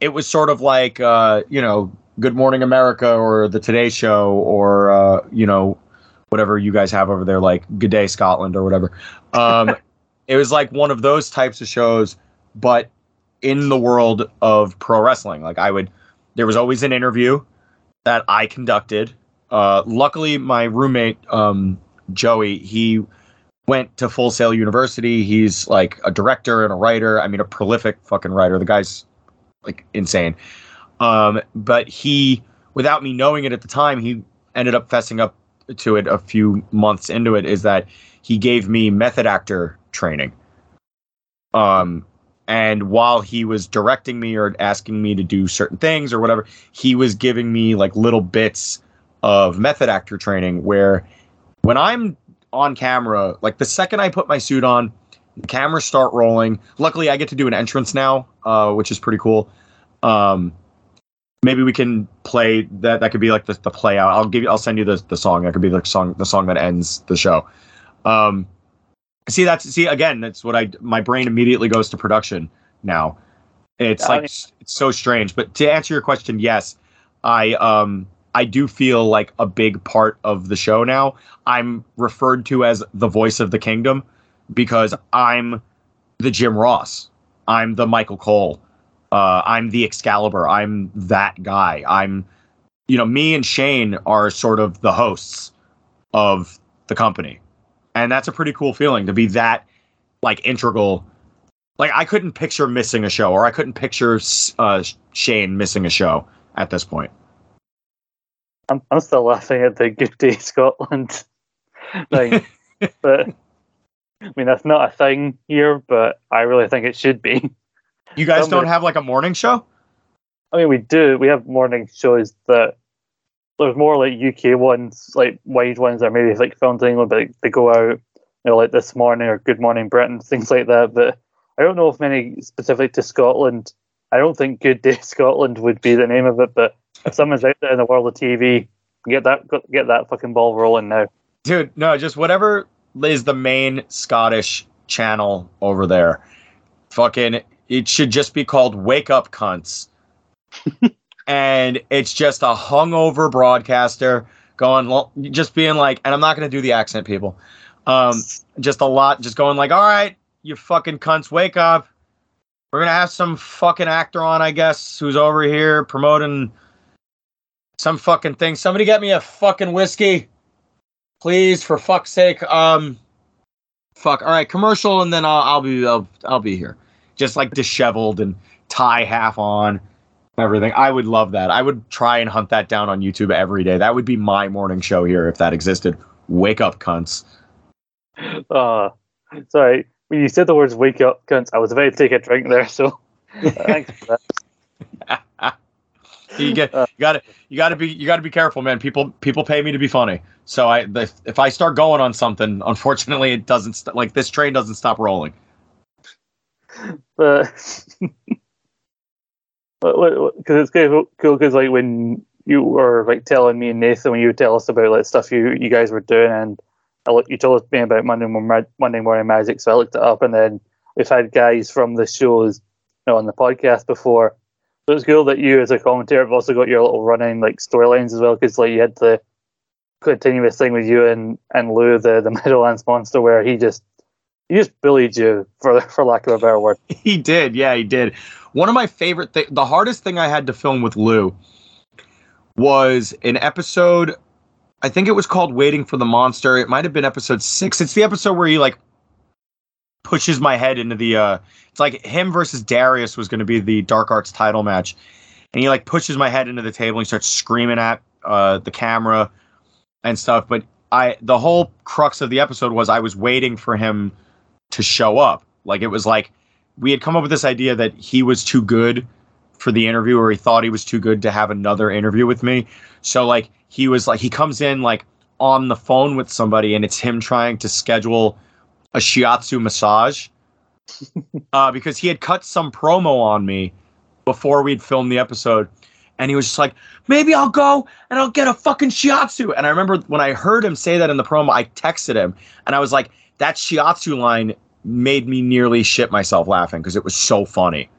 It was sort of like uh, you know Good Morning America or the Today Show or uh, you know whatever you guys have over there, like Good Day Scotland or whatever. Um, it was like one of those types of shows, but in the world of pro wrestling. Like I would, there was always an interview that I conducted. Uh, luckily, my roommate um, Joey, he went to Full Sail University. He's like a director and a writer. I mean, a prolific fucking writer. The guy's like insane. Um, but he, without me knowing it at the time, he ended up fessing up to it a few months into it. Is that he gave me method actor training. Um, and while he was directing me or asking me to do certain things or whatever, he was giving me like little bits of method actor training where when I'm on camera, like the second I put my suit on, the cameras start rolling. Luckily, I get to do an entrance now, uh, which is pretty cool. Um, maybe we can play that. That could be like the, the play out. I'll give you. I'll send you the, the song. That could be the song. The song that ends the show. Um, see that's see again. That's what I. My brain immediately goes to production now. It's Oh, like it's so strange. But to answer your question, yes, I um I do feel like a big part of the show now. I'm referred to as the voice of the kingdom because I'm the Jim Ross. I'm the Michael Cole. Uh, I'm the Excalibur. I'm that guy. I'm, you know, me and Shane are sort of the hosts of the company, and that's a pretty cool feeling to be that like integral. Like I couldn't picture missing a show, or I couldn't picture uh, Shane missing a show at this point. I'm, I'm still laughing at the Good Day Scotland thing. but I mean, that's not a thing here, but I really think it should be. You guys Somebody- don't have like a morning show? I mean, we do. We have morning shows that there's more like UK ones, like wide ones, that maybe like filmed in England, but they go out, you know, like this morning or Good Morning Britain, things like that. But I don't know if many specific to Scotland. I don't think Good Day Scotland would be the name of it, but if someone's out there in the world of TV, get that get that fucking ball rolling now. Dude, no, just whatever is the main Scottish channel over there. Fucking, it should just be called Wake Up Cunts. and it's just a hungover broadcaster going, just being like, and I'm not going to do the accent, people. Um, just a lot, just going like, all right, you fucking cunts, wake up. We're going to have some fucking actor on, I guess, who's over here promoting some fucking thing. Somebody get me a fucking whiskey please for fuck's sake um fuck all right commercial and then i'll, I'll be I'll, I'll be here just like disheveled and tie half on everything. I would love that. I would try and hunt that down on youtube every day. That would be my morning show here if that existed. Wake up cunts. Uh, sorry, when you said the words "wake up, cunts," I was about to take a drink there. So thanks for that. you get you gotta you gotta be you gotta be careful man. People people pay me to be funny. So i the, if i start going on something unfortunately it doesn't st- like this train doesn't stop rolling. But because it's cool because like when you were like telling me and Nathan when you would tell us about like stuff you you guys were doing and I look, you told me about Monday morning, Monday morning magic so I looked it up and then we've had guys from the shows you know, on the podcast before. So it's cool that you as a commentator have also got your little running like storylines as well because like you had the continuous thing with you and and Lou the the Meadowlands monster where he just he just bullied you for for lack of a better word He did, yeah, he did. One of my favorite thing, the hardest thing I had to film with Lou was an episode. I think it was called "Waiting for the Monster." It might have been episode six. It's the episode where he like pushes my head into the. uh It's like him versus Darius was going to be the Dark Arts title match, and he like pushes my head into the table. and He starts screaming at uh the camera and stuff. But I, the whole crux of the episode was I was waiting for him to show up. Like it was like we had come up with this idea that he was too good for the interview or he thought he was too good to have another interview with me. So like he was like he comes in like on the phone with somebody and it's him trying to schedule a shiatsu massage. uh, because he had cut some promo on me before we'd filmed the episode. And he was just like, maybe I'll go and I'll get a fucking shiatsu. And I remember when I heard him say that in the promo, I texted him and I was like, that shiatsu line made me nearly shit myself laughing because it was so funny.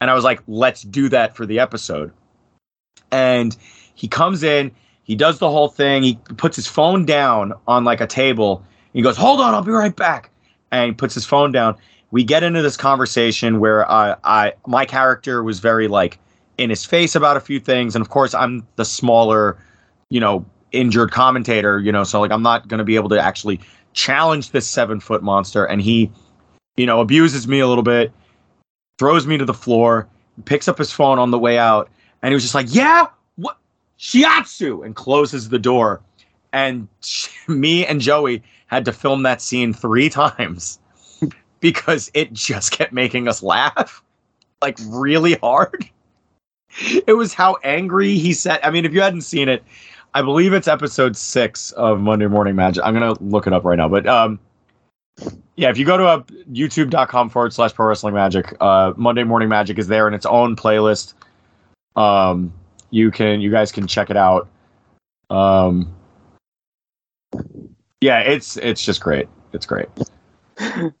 And I was like, let's do that for the episode. And he comes in, he does the whole thing, he puts his phone down on like a table. He goes, hold on, I'll be right back. And he puts his phone down. We get into this conversation where I, I my character was very like in his face about a few things. And of course, I'm the smaller, you know, injured commentator, you know, so like I'm not going to be able to actually challenge this seven foot monster, and he, you know, abuses me a little bit, throws me to the floor, picks up his phone on the way out, and he was just like, "Yeah, what shiatsu," and closes the door. And me and Joey had to film that scene three times because it just kept making us laugh like really hard. It was how angry he said. I mean, if you hadn't seen it, I believe it's episode six of Monday Morning Magic. I'm gonna look it up right now, but um, yeah, if you go to uh, youtube.com forward slash pro wrestling magic, uh, Monday Morning Magic is there in its own playlist. Um, you can, you guys can check it out. Um, yeah, it's it's just great. It's great.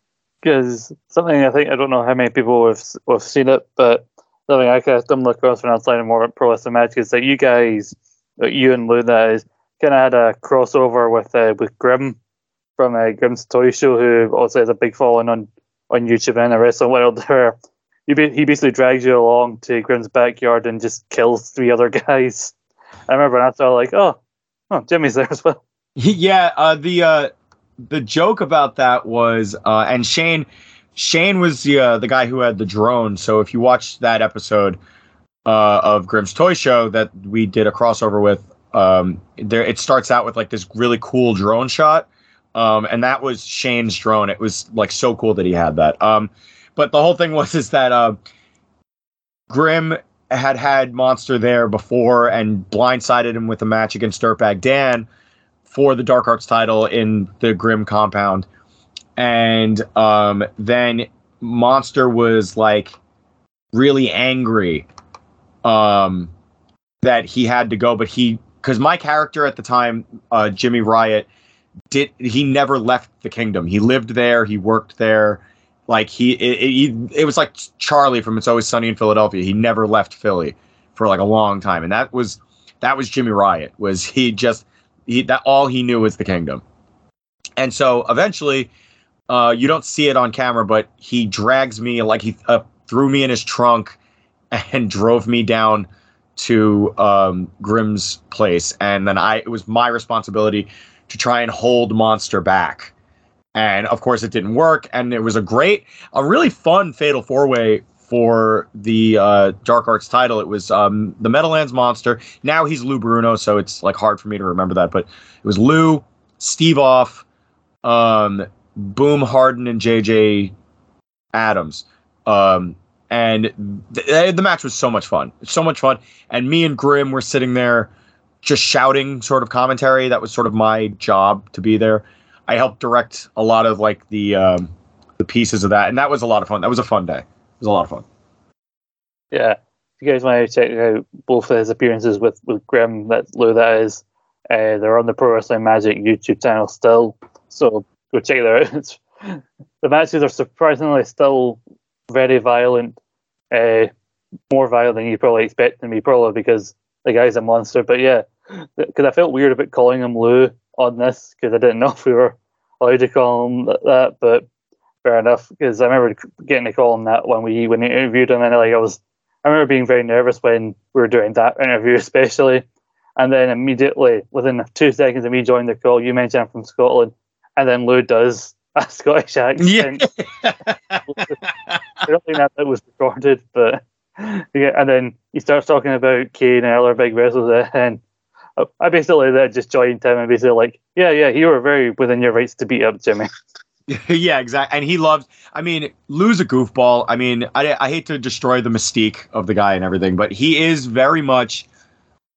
because something I think I don't know how many people have have seen it, but something I kind of stumbled across when I was learning more Pro Wrestling Magic is that you guys, you and Luna, is kind of had a crossover with uh, with Grim from uh, Grim's Toy Show, who also has a big following on on YouTube and the wrestling world. Where he he basically drags you along to Grim's backyard and just kills three other guys. I remember and I thought like, oh, oh, Jimmy's there as well. yeah, uh, the uh, the joke about that was, uh, and Shane, Shane was the uh, the guy who had the drone. So if you watch that episode uh, of Grim's Toy Show that we did a crossover with, um, there it starts out with like this really cool drone shot, um, and that was Shane's drone. It was like so cool that he had that. Um, but the whole thing was is that uh, Grim had had Monster there before and blindsided him with a match against Dirtbag Dan for the Dark Arts title in the Grim compound. And um, then Monster was like really angry um, that he had to go, but he because my character at the time, uh, Jimmy Riot, did he never left the kingdom. He lived there, he worked there. Like he, it, it, it was like Charlie from It's Always Sunny in Philadelphia. He never left Philly for like a long time, and that was that was Jimmy Riot. Was he just he that all he knew was the kingdom, and so eventually, uh, you don't see it on camera, but he drags me like he uh, threw me in his trunk and drove me down to um, Grim's place, and then I it was my responsibility to try and hold Monster back. And of course, it didn't work. And it was a great, a really fun fatal four way for the uh, Dark Arts title. It was um, the Meadowlands Monster. Now he's Lou Bruno, so it's like hard for me to remember that. But it was Lou, Steve Off, um, Boom Harden, and JJ Adams. Um, and th- the match was so much fun, so much fun. And me and Grim were sitting there just shouting sort of commentary. That was sort of my job to be there. I helped direct a lot of like the um, the pieces of that, and that was a lot of fun. That was a fun day. It was a lot of fun. Yeah, if you guys want to check out both of his appearances with with Grim, that Lou that is, uh, they're on the Pro Wrestling Magic YouTube channel still. So go check it out. The matches are surprisingly still very violent, uh, more violent than you probably expect be, probably because the guy's a monster. But yeah, because I felt weird about calling him Lou on this because I didn't know if we were allowed to call him that. But fair enough, because I remember getting to call him that when we when we interviewed him, and like I was, I remember being very nervous when we were doing that interview, especially. And then immediately, within two seconds of me joining the call, you mentioned I'm from Scotland, and then Lou does a Scottish accent. Yeah. I don't think that, that was recorded, but yeah, and then he starts talking about Kane and other big wrestlers, and I basically then just joined him and basically like, yeah, yeah, you were very within your rights to beat up Jimmy. yeah, exactly. And he loves. I mean, Lou's a goofball. I mean, I, I hate to destroy the mystique of the guy and everything, but he is very much.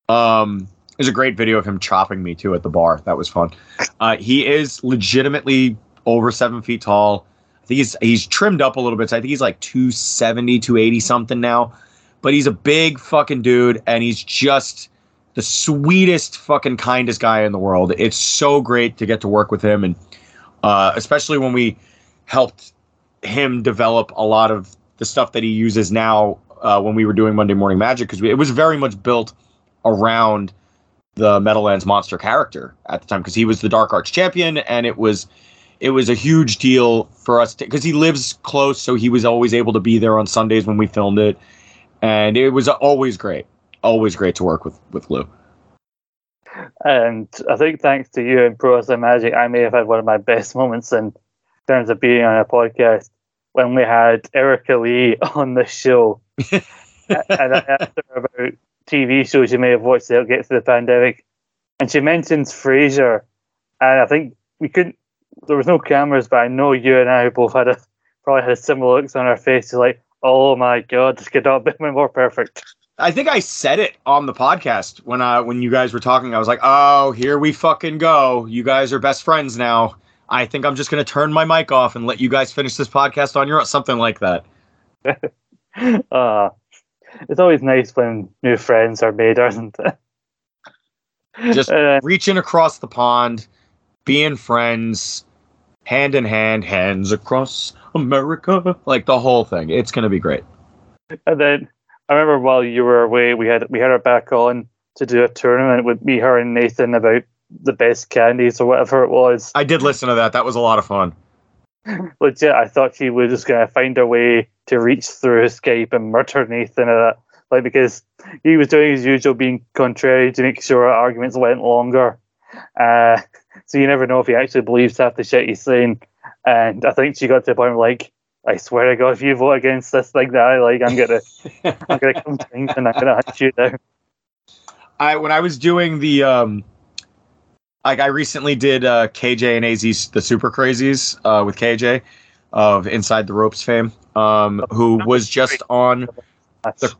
Um, there's a great video of him chopping me too at the bar. That was fun. Uh, he is legitimately over seven feet tall. I think he's he's trimmed up a little bit. So I think he's like 270, 280 something now. But he's a big fucking dude, and he's just the sweetest fucking kindest guy in the world. It's so great to get to work with him, and uh, especially when we helped him develop a lot of the stuff that he uses now uh, when we were doing Monday Morning Magic because it was very much built around the Meadowlands monster character at the time because he was the Dark Arts champion and it was it was a huge deal for us because he lives close so he was always able to be there on Sundays when we filmed it and it was always great always great to work with with Lou. And I think thanks to you and Pro Wrestling Magic, I may have had one of my best moments in terms of being on a podcast when we had Erica Lee on the show. and I asked her about TV shows you may have watched that'll get through the pandemic. And she mentions Frasier. And I think we couldn't, there was no cameras, but I know you and I both had a, probably had a similar looks on our faces like, oh my God, this could not be more perfect. I think I said it on the podcast when uh when you guys were talking. I was like, "Oh, here we fucking go. You guys are best friends now. I think I'm just gonna turn my mic off and let you guys finish this podcast on your own." Something like that. uh, it's always nice when new friends are made, isn't it? Just Uh, reaching across the pond, being friends, hand in hand, hands across America, like the whole thing. It's gonna be great. and then I remember while you were away, we had we had her back on to do a tournament with me, her, and Nathan about the best candies or whatever it was. I did listen to that. That was a lot of fun. Legit, I thought she was just gonna find a way to reach through Skype and murder Nathan at that, like because he was doing his usual, being contrary to make sure our arguments went longer. Uh, so you never know if he actually believes half the shit he's saying. And I think she got to the point where like, I swear to God, if you vote against this thing that I like, I'm gonna, I'm gonna come to England and I'm gonna hunt you down. I when I was doing the um like I recently did uh KJ and AZ's the Super Crazies uh with KJ of Inside the Ropes fame um who was just on The-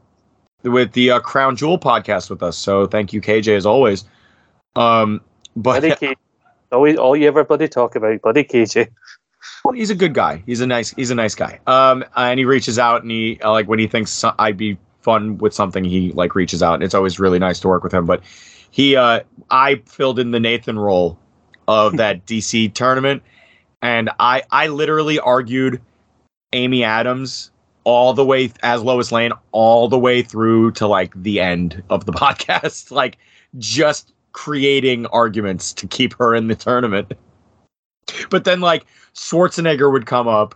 with the uh, Crown Jewel podcast with us. So thank you KJ as always. Um but Buddy KJ. Always, all you ever bloody talk about, buddy KJ. Well, he's a good guy. He's a nice. He's a nice guy. Um, and he reaches out and he uh, like when he thinks I'd be fun with something, he like reaches out, and it's always really nice to work with him. But he, uh, I filled in the Nathan role of that DC tournament, and I, I literally argued Amy Adams all the way as Lois Lane all the way through to like the end of the podcast, like just creating arguments to keep her in the tournament. But then like Schwarzenegger would come up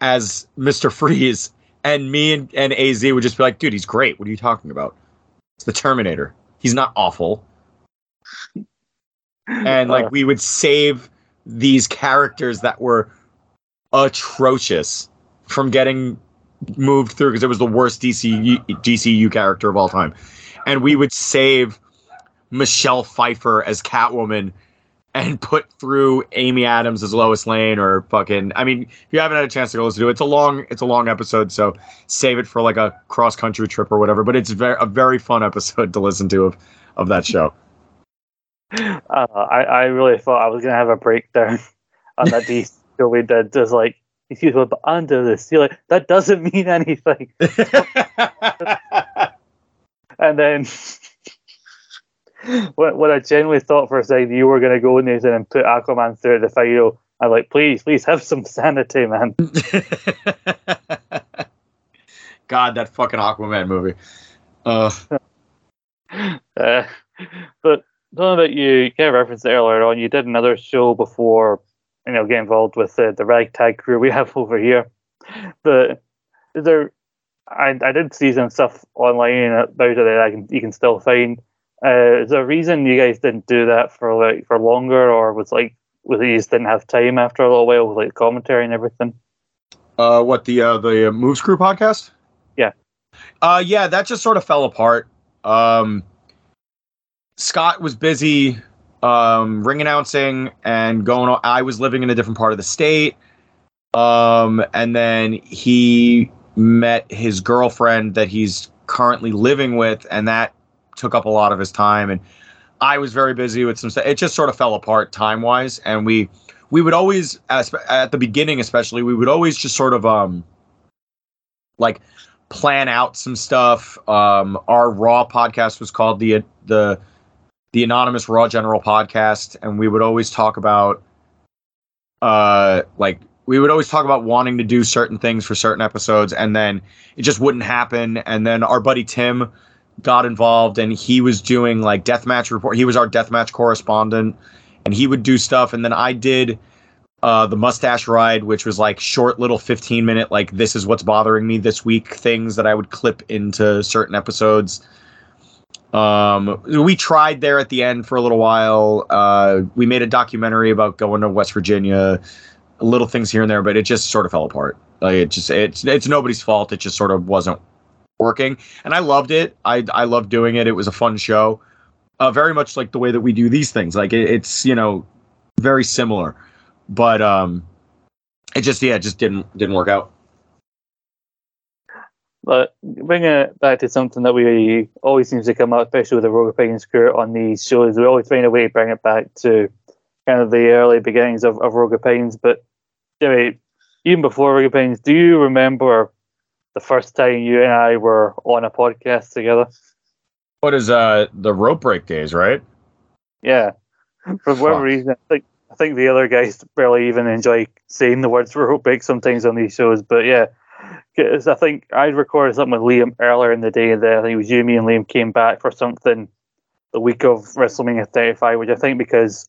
as Mr. Freeze, and me and, and AZ would just be like, dude, he's great. What are you talking about? It's the Terminator. He's not awful. And like we would save these characters that were atrocious from getting moved through because it was the worst DCU, DCU character of all time. And we would save Michelle Pfeiffer as Catwoman and put through Amy Adams as Lois Lane or fucking I mean, if you haven't had a chance to go listen to it, it's a long it's a long episode, so save it for like a cross country trip or whatever. But it's very a very fun episode to listen to of of that show. uh, I, I really thought I was gonna have a breakdown on that DC we did. Just like these people but under the like that doesn't mean anything. And then what what I genuinely thought for a second you were gonna go in there and put Aquaman through the final. I'm like, please, please have some sanity, man. God, that fucking Aquaman movie. Uh, Uh, but talking about you, you kind of referenced it earlier on. You did another show before, you know, get involved with the, the ragtag crew we have over here. But is there? I I did see some stuff online about it that I can you can still find. Uh, is there a reason you guys didn't do that for like for longer, or was like was you just didn't have time after a little while with like commentary and everything? uh, what the uh, the Moves Crew podcast? Yeah. Uh, yeah, that just sort of fell apart. Um, Scott was busy um, ring announcing and going. On, I was living in a different part of the state. Um, and then he met his girlfriend that he's currently living with, and that took up a lot of his time. And I was very busy with some stuff. It just sort of fell apart time wise, and we we would always at the beginning, especially, we would always just sort of um like plan out some stuff. Um, our Raw podcast was called the the the anonymous Raw General podcast, and we would always talk about uh like we would always talk about wanting to do certain things for certain episodes, and then it just wouldn't happen. And then our buddy Tim got involved, and he was doing like deathmatch report. He was our deathmatch correspondent, and he would do stuff. And then I did uh, the mustache ride, which was like short little 15 minute, like this is what's bothering me this week things that I would clip into certain episodes. Um, we tried there at the end for a little while. Uh, we made a documentary about going to West Virginia, little things here and there, but it just sort of fell apart. Like it just it's it's nobody's fault. It just sort of wasn't working, and I loved it. I I loved doing it. It was a fun show, uh, very much like the way that we do these things. Like it, it's you know very similar, but um, it just yeah, it just didn't didn't work out. But bring it back to something that we always seems to come up, especially with the Rogue Opinions crew on these shows. We always find a way to bring it back to kind of the early beginnings of, of Rogue Opinions. But Jimmy, even before Rogue Opinions, do you remember the first time you and I were on a podcast together? What is uh the rope break days, right? Yeah. For whatever Fuck. reason, I think I think the other guys barely even enjoy saying the words rope break sometimes on these shows. But yeah, because I think I recorded something with Liam earlier in the day. That I think it was you, me, and Liam came back for something the week of WrestleMania 35, which I think because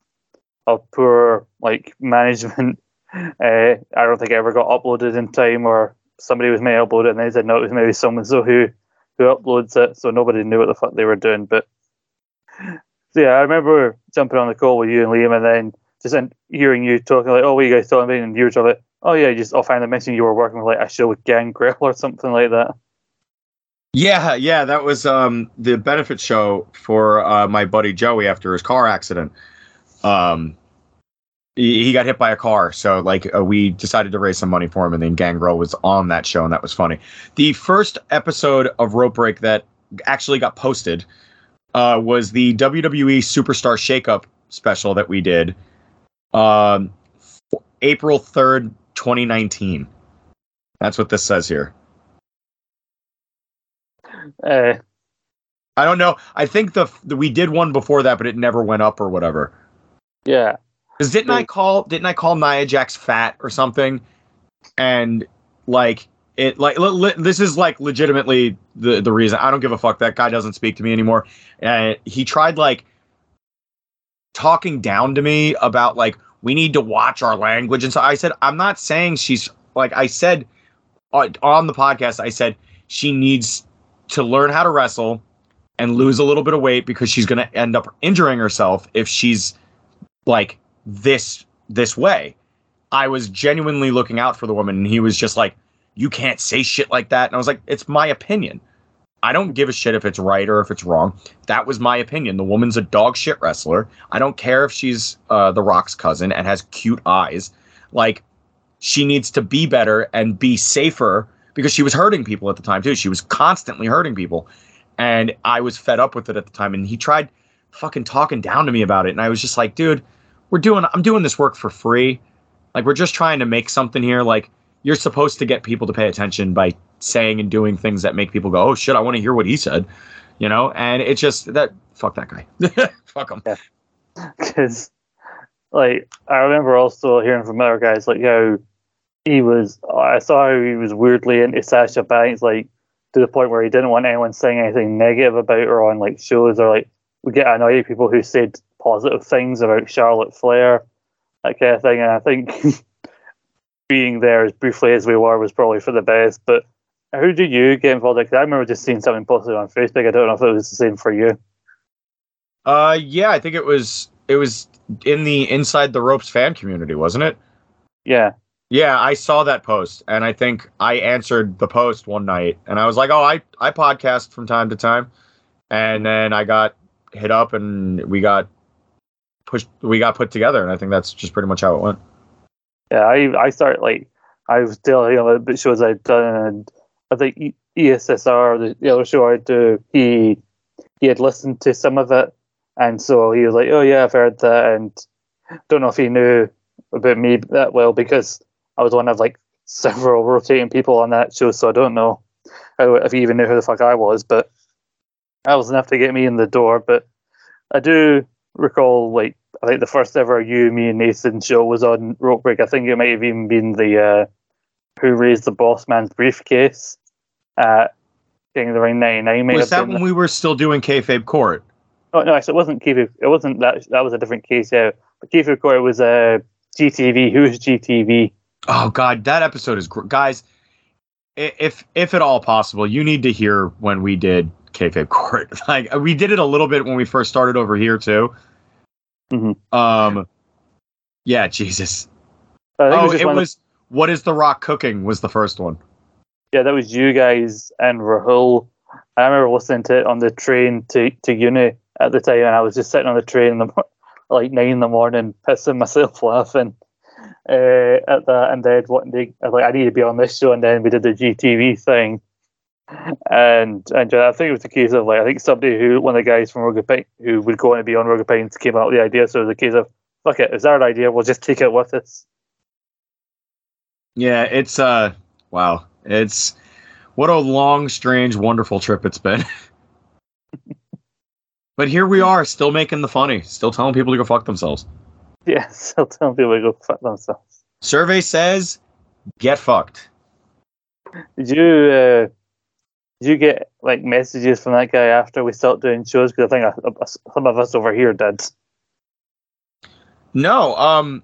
of poor like management, uh, I don't think it ever got uploaded in time, or somebody was meant to it and they said no, it was maybe someone so who who uploads it, so nobody knew what the fuck they were doing. But so yeah, I remember jumping on the call with you and Liam, and then just in- hearing you talking like, "Oh, what you guys talking about?" And you were talking like, "Oh yeah," just offhand I mentioned you were working with like a show with Gang Gangrel or something like that. Yeah, yeah, that was um the benefit show for uh, my buddy Joey after his car accident. Um, he, got hit by a car, so like uh, we decided to raise some money for him, and then Gangrel was on that show, and that was funny. The first episode of Rope Break that actually got posted uh, was the WWE Superstar Shakeup special that we did, um, April third, twenty nineteen. That's what this says here. Uh, I don't know. I think the, the we did one before that, but it never went up or whatever. yeah, Because didn't I call didn't I call Nia Jax fat or something? And like it like li- li- this is like legitimately the the reason I don't give a fuck. That guy doesn't speak to me anymore. And he tried like talking down to me about like we need to watch our language. And so I said I'm not saying she's like I said uh, on the podcast. I said she needs to learn how to wrestle and lose a little bit of weight because she's going to end up injuring herself if she's like this this way. I was genuinely looking out for the woman and he was just like you can't say shit like that and I was like it's my opinion. I don't give a shit if it's right or if it's wrong. That was my opinion. The woman's a dog shit wrestler. I don't care if she's uh, the Rock's cousin and has cute eyes. Like she needs to be better and be safer because she was hurting people at the time too. She was constantly hurting people. And I was fed up with it at the time. And he tried fucking talking down to me about it. And I was just like, dude, we're doing I'm doing this work for free. Like we're just trying to make something here. Like you're supposed to get people to pay attention by saying and doing things that make people go, Oh shit, I want to hear what he said. You know? And it's just that fuck that guy. fuck him. because like I remember also hearing from other guys like how he was. I saw how he was weirdly into Sasha Banks, like to the point where he didn't want anyone saying anything negative about her on like shows or like we get annoyed people who said positive things about Charlotte Flair, that kind of thing. And I think being there as briefly as we were was probably for the best. But how did you get involved? Because I remember just seeing something posted on Facebook. I don't know if it was the same for you. Uh yeah, I think it was it was in the inside the ropes fan community, wasn't it? Yeah. Yeah, I saw that post and I think I answered the post one night and I was like, "Oh, I I podcast from time to time." And then I got hit up and we got pushed we got put together and I think that's just pretty much how it went. Yeah, I I started like I was telling him about shows I'd done, I think ESSR, the, the other show I do, he he had listened to some of it, and so he was like, "Oh yeah, I've heard that," and don't know if he knew about me that well because I was one of like several rotating people on that show, so I don't know if he even knew who the fuck I was, but that was enough to get me in the door. But I do recall like I think the first ever you, me, and Nathan show was on Rope Break. I think it might have even been the uh, Who Raised the Boss Man's Briefcase at King of the Ring '99. Might Was that when we were still doing kayfabe court? oh no, actually, it wasn't kayfabe. It wasn't that. That was a different case. Yeah, but kayfabe Court was uh, GTV. Who's GTV? Oh god, that episode is gr- guys. if if at all possible, you need to hear when we did kayfabe court. Like we did it a little bit when we first started over here too. Mhm. Um, yeah, Jesus. I think Oh, it was it one of- What is the Rock cooking? Was the first one. yeah, that was you guys and Rahul. I remember listening to it on the train to, to uni at the time, and I was just sitting on the train in the, mor- like nine in the morning, pissing myself laughing uh, at that, and then wanting to, I like, I need to be on this show, and then we did the GTV thing, and and uh, I think it was a case of like I think somebody who one of the guys from Rogue Pine who would go on to be on Rogue Pines came out with the idea, so it was a case of fuck it, it's our idea, we'll just take it with us. Yeah, it's uh, wow. It's what a long, strange, wonderful trip it's been. but here we are, still making the funny, still telling people to go fuck themselves. Yes, I'll tell people to go fuck themselves. Survey says, get fucked. Did you uh, did you get like messages from that guy after we stopped doing shows? Because I think some of us over here did. No, um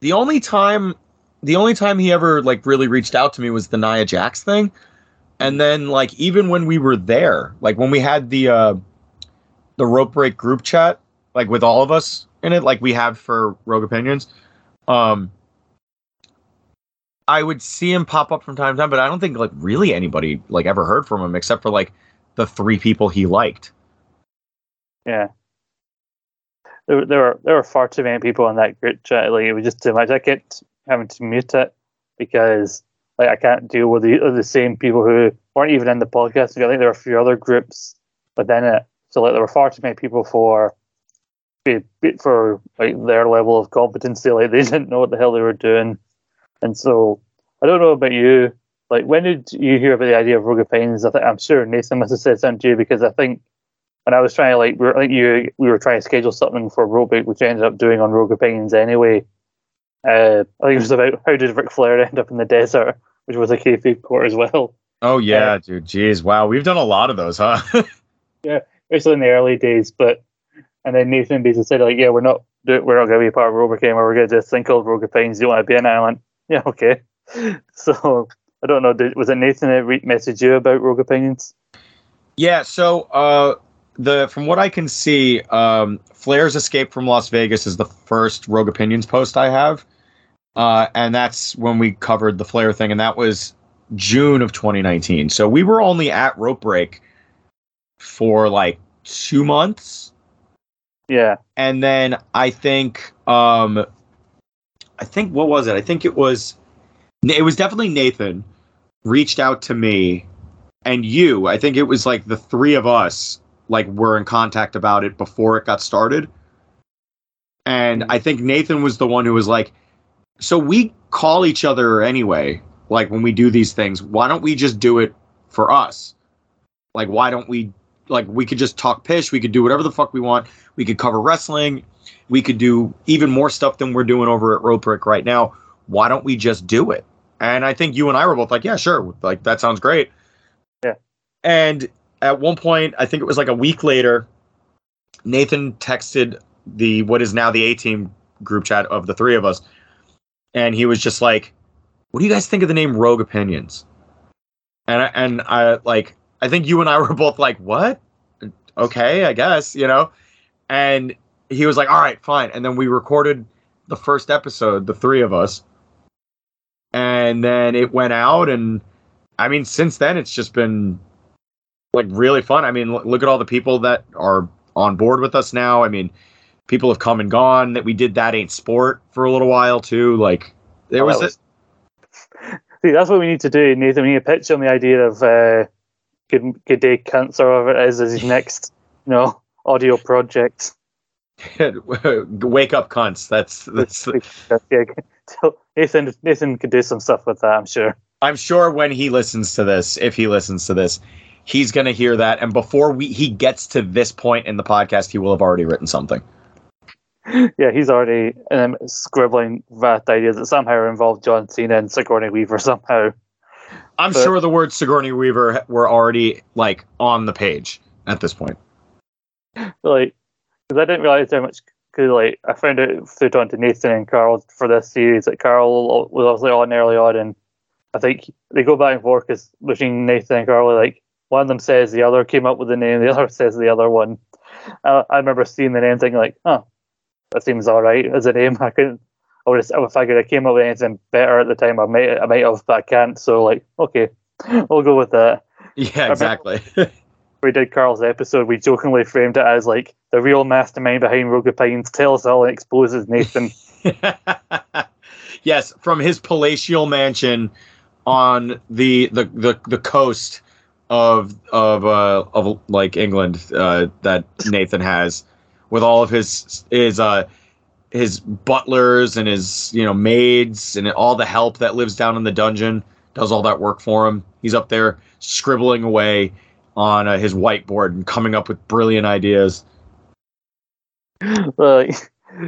the only time the only time he ever like really reached out to me was the Nia Jax thing. And then like even when we were there, like when we had the uh the rope break group chat, like with all of us in it, like we have for Rogue Opinions, um I would see him pop up from time to time, but I don't think like really anybody like ever heard from him except for like the three people he liked. Yeah. There, there were there were far too many people in that group chat. Like it was just too much. I kept having to mute it because like I can't deal with the the same people who weren't even in the podcast. I think there were a few other groups within it. So like there were far too many people for for like their level of competency. Like they didn't know what the hell they were doing. And so I don't know about you. Like when did you hear about the idea of Rogue Pines? I think I'm sure Nathan must have said something to you because I think when I was trying to like, we were, like you, we were trying to schedule something for Rogue, which I ended up doing on Rogue Opinions anyway. Uh, I think it was about how did Ric Flair end up in the desert, which was a kayfabe court as well, Oh yeah, dude. Jeez, wow. We've done a lot of those, huh? Yeah, especially in the early days. But and then Nathan basically said like, yeah, we're not we're not going to be a part of Rogue Opinion, we're going to do this thing called Rogue. Do you want to be in it? Yeah, okay. So I don't know. Did, was it Nathan that re- messaged you about Rogue Opinions? Yeah, so uh the from what I can see, um Flair's escape from Las Vegas is the first Rogue Opinions post I have. Uh and that's when we covered the Flair thing and that was June of 2019. So we were only at Rope Break for like 2 months Yeah, and then I think um I think what was it? I think it was it was definitely Nathan reached out to me and you. I think it was like the three of us like were in contact about it before it got started. And mm. I think Nathan was the one who was like so we call each other anyway like when we do these things. Why don't we just do it for us? Like why don't we like we could just talk pish, we could do whatever the fuck we want we could cover wrestling. We could do even more stuff than we're doing over at Rope Break right now. Why don't we just do it? And I think you and I were both like, yeah, sure. Like, that sounds great. Yeah. And at one point, I think it was like a week later, Nathan texted the what is now the A team group chat of the three of us. And he was just like, what do you guys think of the name Rogue Opinions? And I, and I like, I think you and I were both like, what? Okay, I guess, you know? and he was like, "All right, fine." And then we recorded the first episode, the three of us, and then it went out. And I mean, since then, it's just been like really fun. I mean, look at all the people that are on board with us now. I mean, people have come and gone. That we did that ain't sport for a little while too. Like there Oh, was, was- See, that's what we need to do, Nathan. We need to pitch on the idea of uh, good, good day cancer, or whatever it is as his next, you know, audio project. wake up cunts. That's that's. yeah, Nathan, Nathan could do some stuff with that, I'm sure. I'm sure when he listens to this, if he listens to this, he's gonna hear that, and before we he gets to this point in the podcast, he will have already written something. Yeah, he's already um, scribbling that idea that somehow involved John Cena and Sigourney Weaver somehow. I'm But- sure the words Sigourney Weaver were already like on the page at this point. like because I didn't realize how much. Because like I found out through talking to Nathan and Carl for this series that Carl was obviously on early on, and I think they go back and forth because between Nathan and Carl, like one of them says the other came up with the name, the other says the other one. Uh, I remember seeing the name, thinking like, "Oh, that seems all right as a name." I couldn't. I would have, if I could have came up with anything better at the time, I might, I might have, but I can't. So like, okay, we'll go with that. Yeah, exactly. We did Carl's episode, we jokingly framed it as like the real mastermind behind Rogue Pines tells all and exposes Nathan. yes, from his palatial mansion on the the the, the coast of of uh of like England uh that Nathan has with all of his his uh his butlers and his you know maids and all the help that lives down in the dungeon does all that work for him. He's up there scribbling away on uh, his whiteboard and coming up with brilliant ideas. like,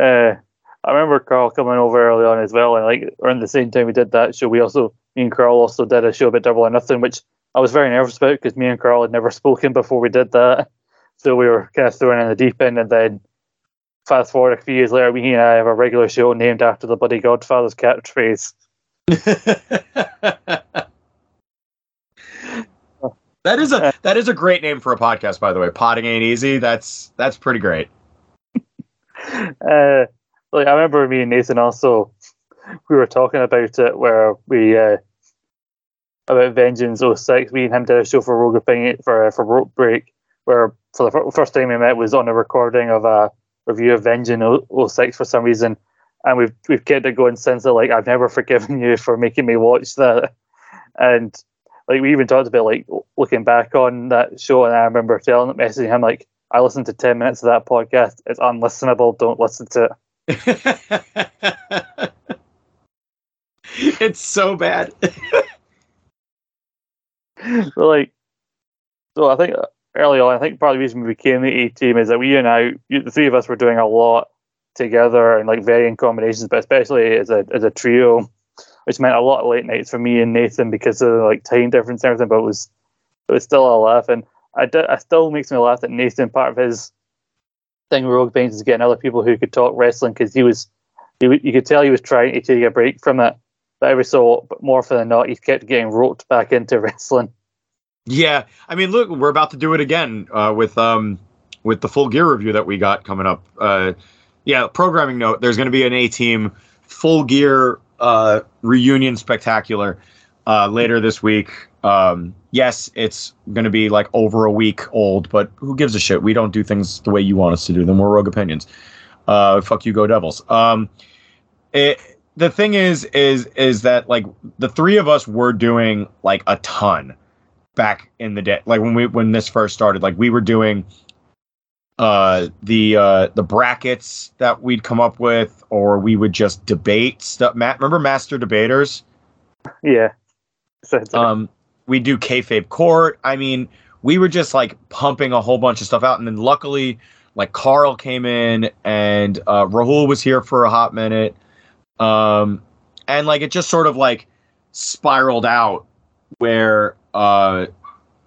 uh, I remember Carl coming over early on as well, and like around the same time we did that show, we also me and Carl also did a show about Double or Nothing, which I was very nervous about because me and Carl had never spoken before we did that, so we were kind of thrown in the deep end. And then fast forward a few years later, me and I have a regular show named after the bloody Godfather's catchphrase. That is a that is a great name for a podcast, by the way. Potting ain't easy. That's that's pretty great. uh, like I remember me and Nathan also we were talking about it where we uh, about Vengeance 06. We and him did a show for Rogue Opinion for uh, for Rope Break, where for the first time we met was on a recording of a review of Vengeance 06 for some reason, and we've we've kept it going since. Like I've never forgiven you for making me watch that, and like we even talked about like looking back on that show, and I remember telling messaging him like I listened to ten minutes of that podcast. It's unlistenable. Don't listen to it. it's so bad. but like, so I think uh, early on, I think part of the reason we became the A team is that we and I, the three of us, were doing a lot together and like varying combinations, but especially as a as a trio, which meant a lot of late nights for me and Nathan because of like time difference and everything. But it was it was still a laugh, and I did, it still makes me laugh that Nathan part of his thing with Rogue Pains is getting other people who could talk wrestling because he was you, you could tell he was trying to take a break from it but every so but more often than not, he kept getting roped back into wrestling. Yeah, I mean, look, we're about to do it again uh, with um with the full gear review that we got coming up. Uh, yeah, programming note: there's going to be an A team full gear uh, reunion spectacular uh, later this week. Um, yes, it's going to be like over a week old, but who gives a shit? We don't do things the way you want us to do them. We're rogue opinions. Uh, fuck you, go Devils. Um, it, the thing is is is that like the three of us were doing like a ton back in the day like when we when this first started like we were doing uh the uh the brackets that we'd come up with or we would just debate stuff. Matt remember master debaters? Yeah. Um we do kayfabe court. I mean we were just like pumping a whole bunch of stuff out and then luckily like carl came in and uh rahul was here for a hot minute. Um, and like it just sort of like spiraled out where uh,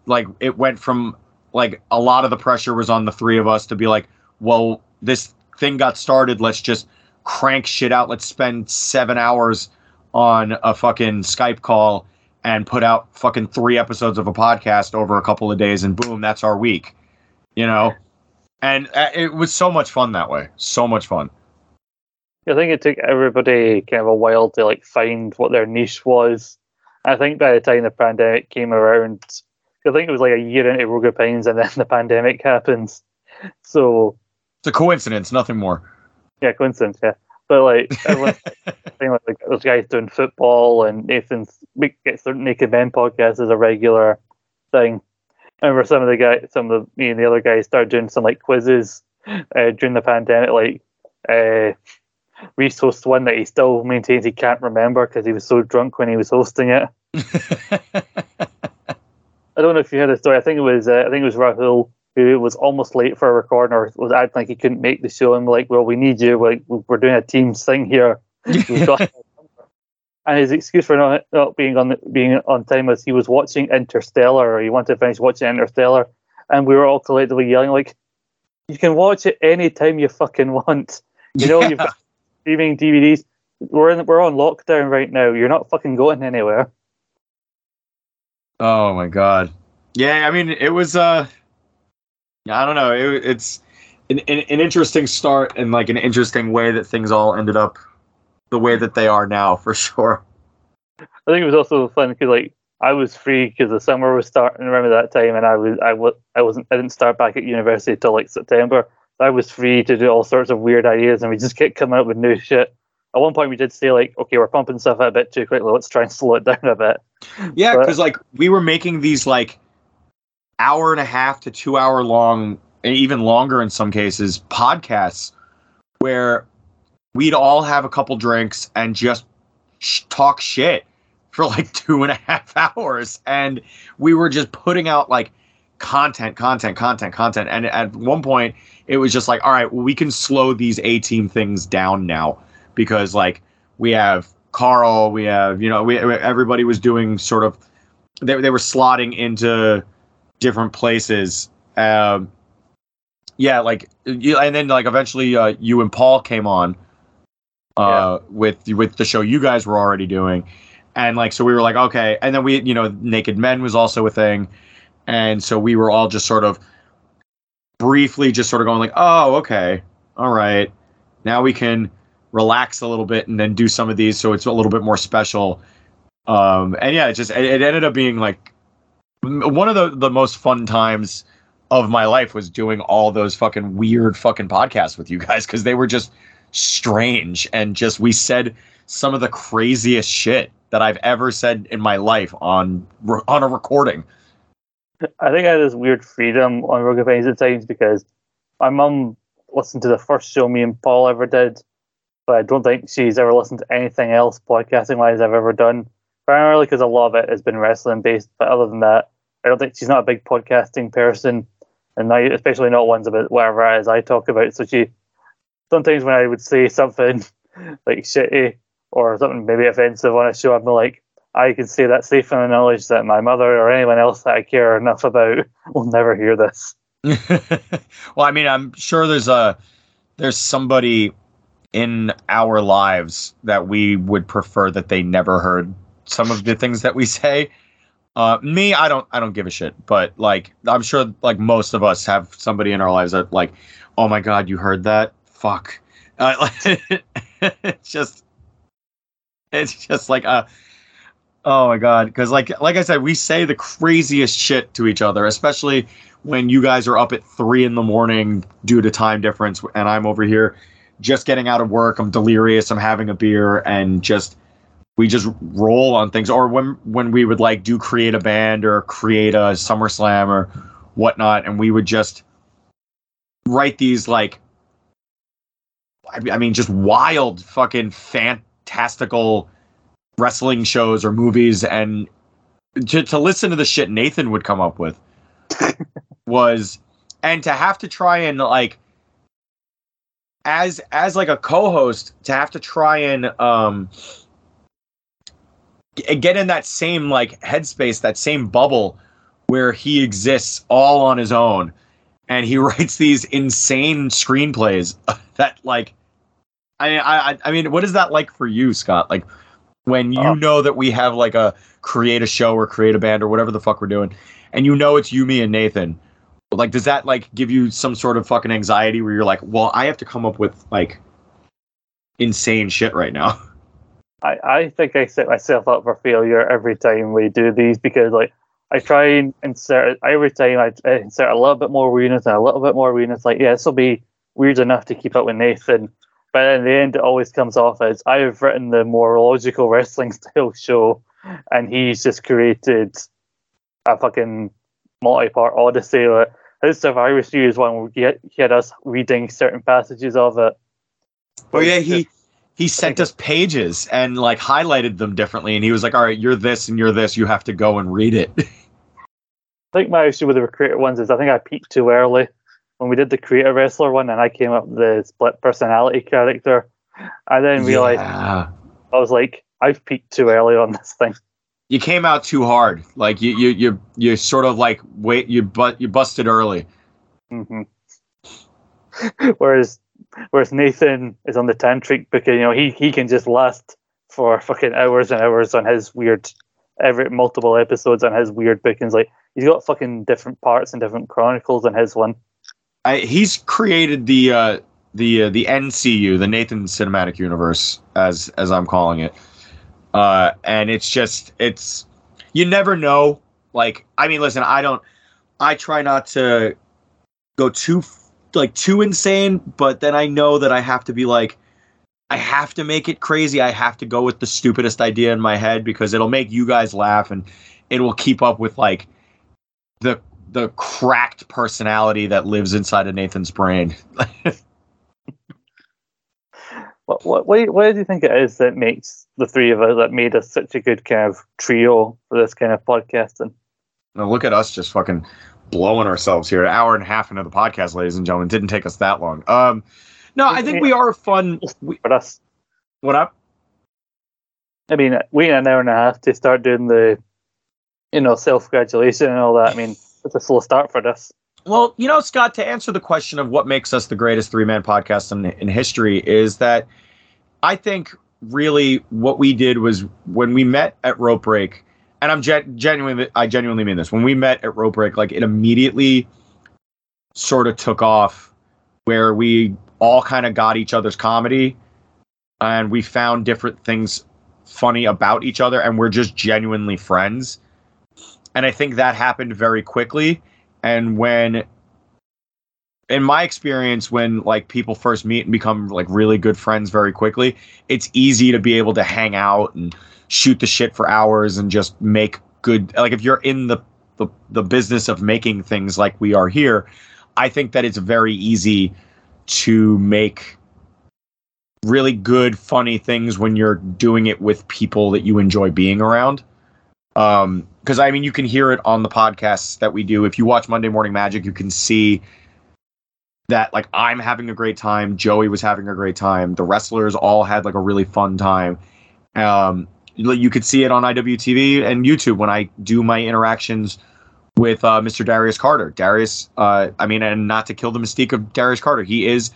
like it went from like a lot of the pressure was on the three of us to be like, well, this thing got started. Let's just crank shit out. Let's spend seven hours on a fucking Skype call and put out fucking three episodes of a podcast over a couple of days, and boom, that's our week. You know, and uh, it was so much fun that way. So much fun. I think it took everybody kind of a while to like find what their niche was. I think by the time the pandemic came around, I think it was like a year into Rogue Pines and then the pandemic happens. So it's a coincidence, nothing more. Yeah, coincidence. Yeah, but like everyone's saying like, like those guys doing football and Nathan's gets the Naked Men podcast as a regular thing. I remember some of the guys, some of the me and the other guys started doing some like quizzes uh, during the pandemic, like. Uh, Reese hosts one that he still maintains he can't remember because he was so drunk when he was hosting it. I don't know if you heard the story. I think it was uh, I think it was Rahul who was almost late for a recording or was acting like he couldn't make the show. And we're like, well, we need you. We're, like, we're doing a team's thing here. and his excuse for not, not being on the, being on time was he was watching Interstellar or he wanted to finish watching Interstellar, and we were all collectively yelling like, "You can watch it any time you fucking want." You know, yeah. you've got streaming DVDs. We're in, we're on lockdown right now. You're not fucking going anywhere. Oh my god. Yeah, I mean, it was. uh I don't know. It, it's an, an, an interesting start and like an interesting way that things all ended up the way that they are now, for sure. I think it was also fun because like I was free because the summer was starting. Remember that time, and I was I was I wasn't I didn't start back at university till like September. So I was free to do all sorts of weird ideas, and we just kept coming up with new shit. At one point, we did say like, okay, we're pumping stuff out a bit too quickly. Let's try and slow it down a bit. Yeah, because like we were making these like hour and a half to two hour long, and even longer in some cases, podcasts where we'd all have a couple drinks and just sh- talk shit for like two and a half hours, and we were just putting out like content, content, content, content, and at one point it was just like, all right, well, we can slow these A team things down now because like we have Carl, we have you know, we everybody was doing sort of they they were slotting into different places. Um, yeah, like you, and then like eventually uh, you and Paul came on uh, with with the show you guys were already doing, and like so we were like okay, and then we you know Naked Men was also a thing, and so we were all just sort of briefly just sort of going like oh okay. All right. Now we can relax a little bit and then do some of these so it's a little bit more special um and yeah it just it, it ended up being like one of the the most fun times of my life was doing all those fucking weird fucking podcasts with you guys because they were just strange and just we said some of the craziest shit that I've ever said in my life on on a recording. I think I had this weird freedom on Rogue Opinions at times because my mum listened to the first show me and Paul ever did, but I don't think she's ever listened to anything else podcasting wise I've ever done. Primarily because a lot of it has been wrestling based, but other than that, I don't think she's not a big podcasting person, and I, especially not ones about whatever it is I talk about. So she sometimes when I would say something like shitty or something maybe offensive on a show, I'm like, I can say that safe in the knowledge that my mother or anyone else that I care enough about will never hear this. well, I mean, I'm sure there's a there's somebody in our lives that we would prefer that they never heard some of the things that we say. Uh, me, I don't, I don't give a shit. But like, I'm sure like most of us have somebody in our lives that like, oh my god, you heard that? Fuck. Uh, it's just, it's just like a. Oh my god! Because like like I said, we say the craziest shit to each other, especially when you guys are up at three in the morning due to time difference, and I'm over here just getting out of work. I'm delirious. I'm having a beer, and just we just roll on things. Or when when we would like do create a band or create a SummerSlam or whatnot, and we would just write these like, I I mean, just wild, fucking fantastical wrestling shows or movies, and to to listen to the shit Nathan would come up with was and to have to try and like as as like a co-host to have to try and um get in that same like headspace that same bubble where he exists all on his own and he writes these insane screenplays that like I I I mean what is that like for you Scott like when you Oh. know that we have like a create a show or create a band or whatever the fuck we're doing and you know it's you me and Nathan like does that like give you some sort of fucking anxiety where you're like well i have to come up with like insane shit right now I, I think I set myself up for failure every time we do these because like I try and insert every time I, insert a little bit more weirdness and a little bit more weirdness. Like yeah, this will be weird enough to keep up with Nathan, but in the end it always comes off as I have written the more logical wrestling style show, and he's just created a fucking multi-part odyssey. Like, his Survivor Series one, where he had, he had us reading certain passages of it. oh yeah he he sent us pages and like highlighted them differently and he was like all right you're this and you're this you have to go and read it I think my issue with the creator ones is I think I peaked too early when we did the creator wrestler one, and I came up with the split personality character. I then realized Yeah. I was like, I've peaked too early on this thing. You came out too hard like you you you you sort of like wait you but you busted early hmm whereas, whereas Nathan is on the tantric because you know he he can just last for fucking hours and hours on his weird every multiple episodes on his weird bookings. Like he's got fucking different parts and different chronicles in his one. I, he's created the uh, the uh, the NCU, the Nathan Cinematic Universe, as as I'm calling it. Uh, and it's just it's you never know. Like I mean, listen, I don't. I try not to go too like too insane, but then I know that I have to be like. I have to make it crazy. I have to go with the stupidest idea in my head because it'll make you guys laugh and it will keep up with like the the cracked personality that lives inside of Nathan's brain. What what what do, you, what do you think it is that makes the three of us that made us such a good kind of trio for this kind of podcasting? now look at us just fucking blowing ourselves here. An hour and a half into the podcast, ladies and gentlemen. Didn't take us that long. Um, no, I think we are fun. We, For us, what up? I mean, waiting an hour and a half to start doing the, you know, self congratulation and all that. I mean, it's a slow start for this. Well, you know, Scott, to answer the question of what makes us the greatest three man podcast in, in history is that I think really what we did was when we met at Rope Break, and I'm gen- genuinely, I genuinely mean this. When we met at Rope Break, like it immediately sort of took off where we all kind of got each other's comedy and we found different things funny about each other and we're just genuinely friends. And I think that happened very quickly and when in my experience when like people first meet and become like really good friends very quickly it's easy to be able to hang out and shoot the shit for hours and just make good like if you're in the the, the business of making things like we are here i think that it's very easy to make really good funny things when you're doing it with people that you enjoy being around. Um because i mean you can hear it on the podcasts that we do. If you watch monday morning magic you can see that like i'm having a great time joey was having a great time the wrestlers all had like a really fun time um you could see it on iwtv and youtube when i do my interactions with uh, mr darius carter darius uh i mean and not to kill the mystique of darius carter he is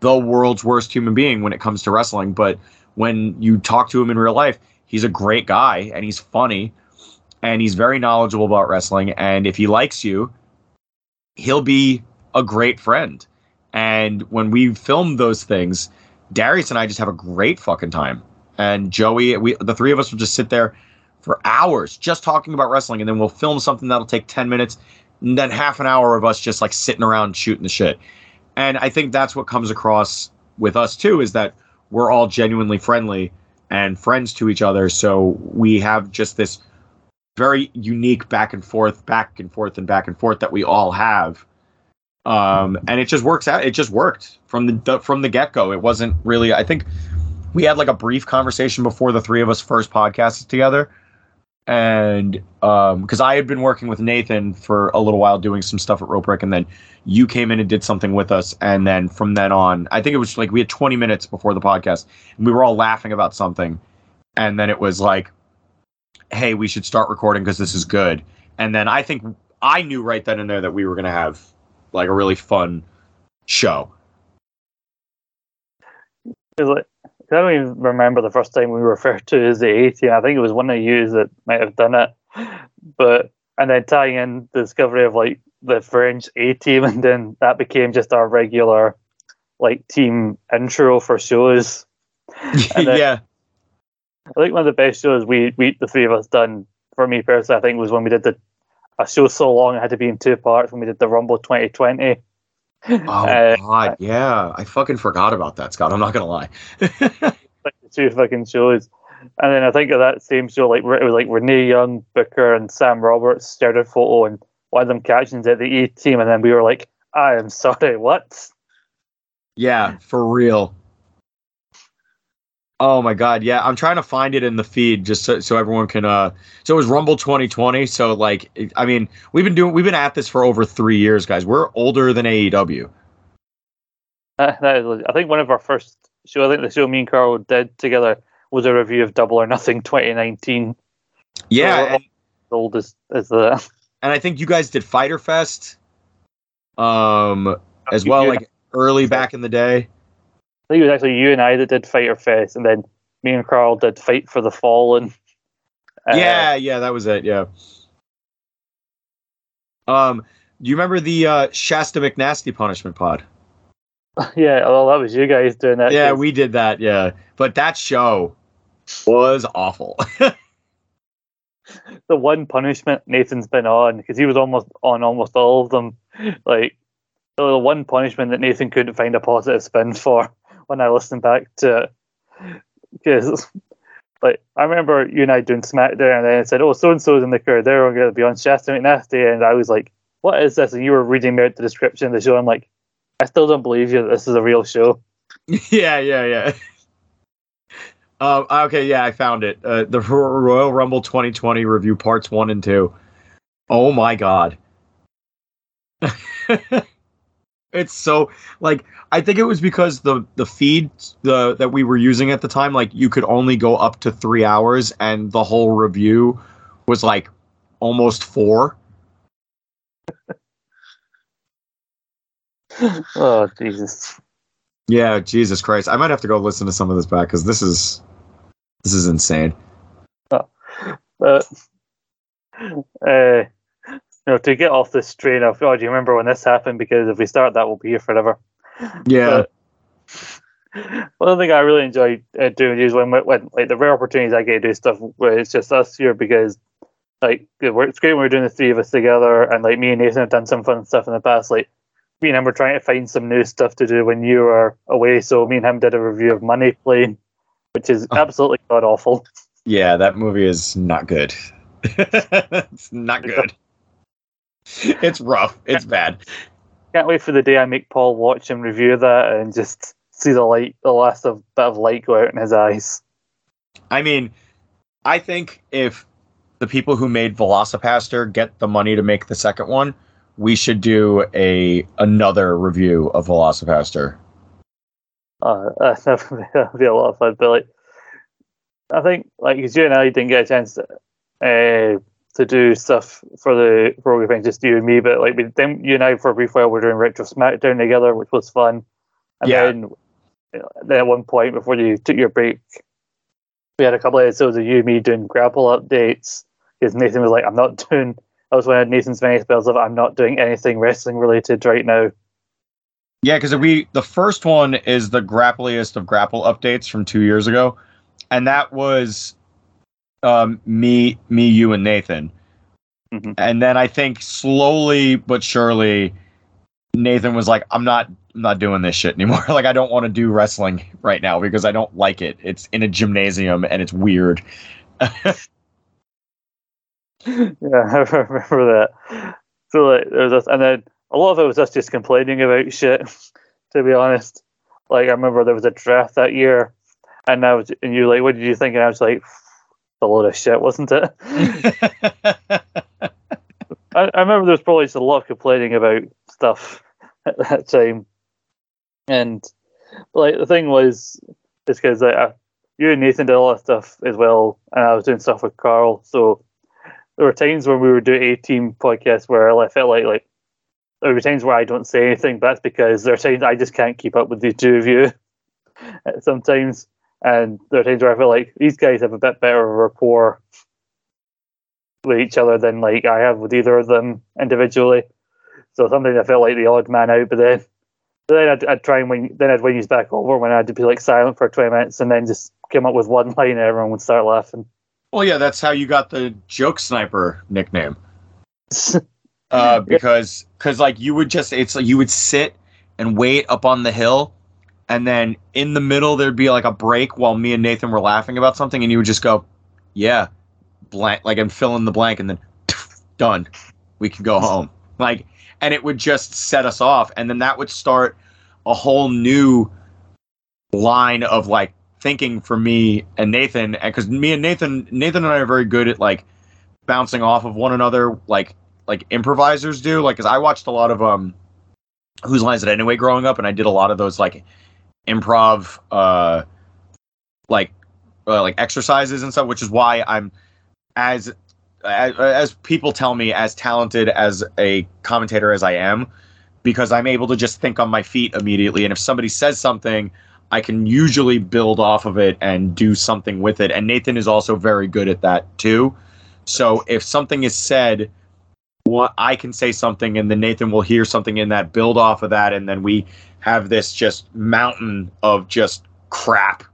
the world's worst human being when it comes to wrestling but when you talk to him in real life he's a great guy and he's funny and he's very knowledgeable about wrestling. And if he likes you, he'll be a great friend. And when we film those things, Darius and I just have a great fucking time. And Joey, we the three of us will just sit there for hours just talking about wrestling, and then we'll film something that'll take ten minutes, and then half an hour of us just like sitting around shooting the shit. And I think that's what comes across with us too is that we're all genuinely friendly and friends to each other. So we have just this very unique back and forth, back and forth, and back and forth that we all have. Um, and it just works out. It just worked from the, the from the get go. It wasn't really. I think we had like a brief conversation before the three of us first podcasted together, and um, because I had been working with Nathan for a little while doing some stuff at Rope Break, and then you came in and did something with us, and then from then on, I think it was like we had 20 minutes before the podcast, and we were all laughing about something, and then it was like hey, we should start recording because this is good. And then I think I knew right then and there that we were going to have like a really fun show. Like, I don't even remember the first time we referred to as the A team. I think it was one of you that might have done it. But and then tying in the discovery of like the French A team, and then that became just our regular like team intro for shows. Then- yeah. I think one of the best shows we, we the three of us done for me personally, I think was when we did the a show so long it had to be in two parts when we did the Rumble 2020. Oh Uh, god, yeah. I fucking forgot about that, Scott. I'm not gonna lie. like two fucking shows. And then I think of that same show, like it was like Renee Young, Booker, and Sam Roberts shared a photo, and one of them captions at the E team, and then we were like, "I am sorry, what?" yeah, for real. Oh my god, yeah. I'm trying to find it in the feed just so, so everyone can uh so it was Rumble 2020, so like it- I mean, we've been doing we've been at this for over 3 years, guys. We're older than AEW. Uh, is. I think one of our first show, I think the show me and Carl did together was a review of Double or Nothing 2019. Yeah, So, old as as the and I think you guys did Fyter Fest um as well like early back in the day. I think it was actually you and I that did Fyter Fest, and then me and Carl did Fight for the Fallen. Uh, yeah, yeah, that was it. Yeah. Um, do you remember the uh, Shasta McNasty punishment pod? yeah. Well, that was you guys doing that. Yeah, 'cause- we did that. Yeah, but that show was awful. the one punishment Nathan's been on because he was almost on almost all of them. Like the one punishment that Nathan couldn't find a positive spin for when I listened back to. Because like I remember you and I doing SmackDown and then it said, Oh, so and so's in the crowd, they're gonna be on Shasta McNasty and I was like, What is this? And you were reading out the description of the show. I'm like, I still don't believe you this is a real show. yeah, yeah, yeah. Um, okay, yeah, I found it. Uh, the Royal Rumble 2020 review parts one and two. Oh my god. it's so like I think it was because the the feed the that we were using at the time like you could only go up to 3 hours and the whole review was like almost 4. Oh Jesus. Yeah, Jesus Christ. I might have to go listen to some of this back cuz this is this is insane. But uh, you know, to get off this train of oh, do you remember when this happened? Because if we start that, we'll be here forever. Yeah. One thing I really enjoy uh, doing is when, when like the rare opportunities I get to do stuff where it's just us here because like it works great when we're doing the three of us together and like me and Nathan have done some fun stuff in the past. Like me and him were trying to find some new stuff to do when you were away. So me and him did a review of Money Plane, which is Oh. absolutely god awful. Yeah, that movie is not good. it's not good. It's rough. It's bad. Can't wait for the day I make Paul watch and review that and just see the light, the last of bit of light go out in his eyes. I mean, I think if the people who made Velocipastor get the money to make the second one, we should do a another review of Velocipastor. Uh, that'd be a lot of fun. But like, I think like because you and I didn't get a chance to, uh, to do stuff for the program, just you and me. But like, we, then you and I for a brief while we're doing retro SmackDown together, which was fun. And Yeah. then, then at one point before you took your break, we had a couple of episodes of you and me doing grapple updates because Nathan was like, "I'm not doing." That was when Nathan's many spells of I'm not doing anything wrestling related right now. Yeah, because we the first one is the grappliest of grapple updates from two years ago, and that was um, me, me, you, and Nathan. Mhm. And then I think slowly but surely, Nathan was like, "I'm not, I'm not doing this shit anymore. like, I don't want to do wrestling right now because I don't like it. It's in a gymnasium and it's weird." Yeah, I remember that. So like there was this, and then a lot of it was us just complaining about shit. To be honest, like I remember there was a draft that year, and I was, and you were like, "What did you think?" And I was like, "A load of shit, wasn't it?" I, I remember there was probably just a lot of complaining about stuff at that time, and like the thing was, just because like, I- you and Nathan did a lot of stuff as well, and I was doing stuff with Carl, so there were times when we were doing a team podcast where I felt like like there were times where I don't say anything, but that's because there are times I just can't keep up with the two of you sometimes, and there are times where I feel like these guys have a bit better rapport with each other than like I have with either of them individually. So sometimes I felt like the odd man out, but then but then I'd, I'd try and win. Then I'd win you back over when I'd be like silent for twenty minutes, and then just come up with one line, and everyone would start laughing. well, yeah, that's how you got the joke sniper nickname. uh, because because like you would just it's like you would sit and wait up on the hill and then in the middle there'd be like a break while me and nathan were laughing about something and you would just go yeah blank like and fill in the blank and then done. We can go home. Like and it would just set us off and then that would start a whole new line of like thinking for me and nathan and because me and nathan nathan and i are very good at like bouncing off of one another like like improvisers do like because i watched a lot of um Whose Line Is It Anyway growing up and i did a lot of those like improv uh like uh, like exercises and stuff which is why i'm as, as as people tell me as talented as a commentator as i am because i'm able to just think on my feet immediately and if somebody says something I can usually build off of it and do something with it. And Nathan is also very good at that too. So if something is said, what I can say something and then Nathan will hear something in that, build off of that, and then we have this just mountain of just crap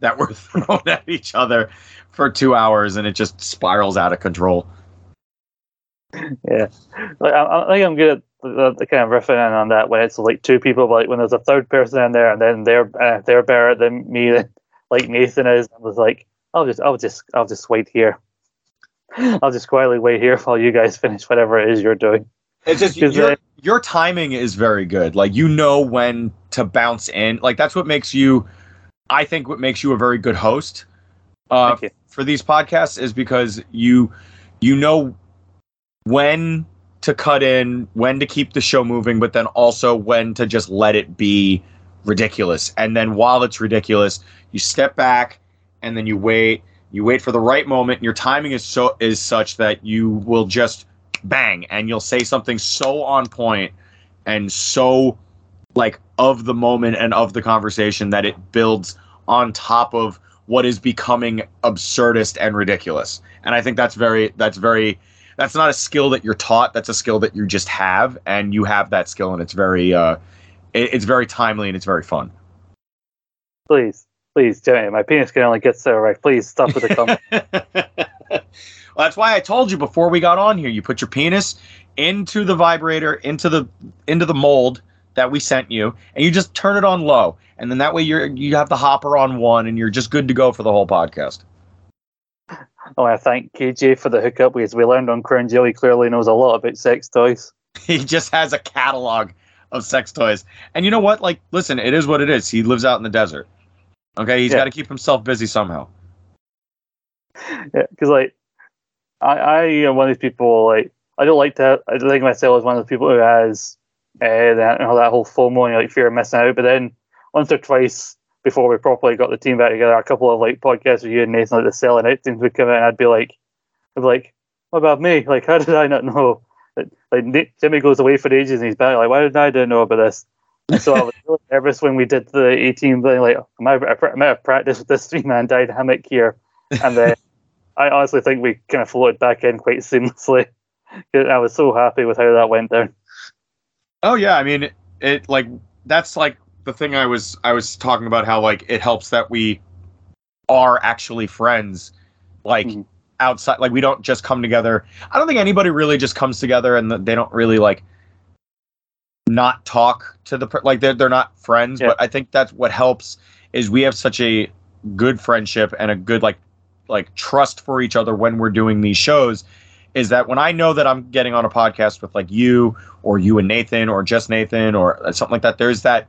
that we're throwing at each other for two hours and it just spirals out of control. Yeah, like, I, I think I'm good at the kind of riffing in on that when it's like two people, but like when there's a third person in there and then they're uh, they're better than me, like Nathan is. I was like, I'll just I'll just I'll just wait here. I'll just quietly wait here while you guys finish whatever it is you're doing. It's just your, your timing is very good. Like you know when to bounce in. Like that's what makes you I think what makes you a very good host. Uh for these podcasts is because you you know when to cut in, when to keep the show moving, but then also when to just let it be ridiculous. And then while it's ridiculous, you step back and then you wait. You wait for the right moment. Your timing is so is such that you will just bang and you'll say something so on point and so like of the moment and of the conversation that it builds on top of what is becoming absurdist and ridiculous. And I think that's very that's very that's not a skill that you're taught. That's a skill that you just have, and you have that skill, and it's very uh, it, it's very timely and it's very fun. Please, please, Jimmy, my penis can only get so right. Please stop with the comment. Well, that's why I told you before we got on here. You put your penis into the vibrator, into the into the mold that we sent you, and you just turn it on low, and then that way you're you have the hopper on one, and you're just good to go for the whole podcast. Oh, I thank KJ for the hookup because we learned on Crown Jill he clearly knows a lot about sex toys. he just has a catalog of sex toys. And you know what? Like, listen, it is what it is. He lives out in the desert. Okay, he's Yeah. got to keep himself busy somehow. Yeah, because like I, I am one of these people like I don't like to. I don't think myself as one of the people who has uh, that you know, that whole FOMO and like fear of missing out. But then once or twice before we properly got the team back together, a couple of like podcasts with you and Nathan, like the selling out teams would come in, and I'd be like, I'd be like, what about me? Like, how did I not know? Like, Nick, Jimmy goes away for ages and he's back. Like, why did I not know about this? So I was really nervous when we did the 18 thing. Like, am I, am I out of practice with this three man dynamic here? And then I honestly think we kind of floated back in quite seamlessly. I was so happy with how that went down. Oh yeah, I mean, it, like that's like the thing I was I was talking about how like it helps that we are actually friends, like Mhm. outside. Like we don't just come together. I don't think anybody really just comes together and they don't really like not talk to the like they're they're not friends. Yeah. But I think that's what helps is we have such a good friendship and a good like like trust for each other when we're doing these shows is that when I know that I'm getting on a podcast with like you or you and Nathan or just Nathan or something like that, there's that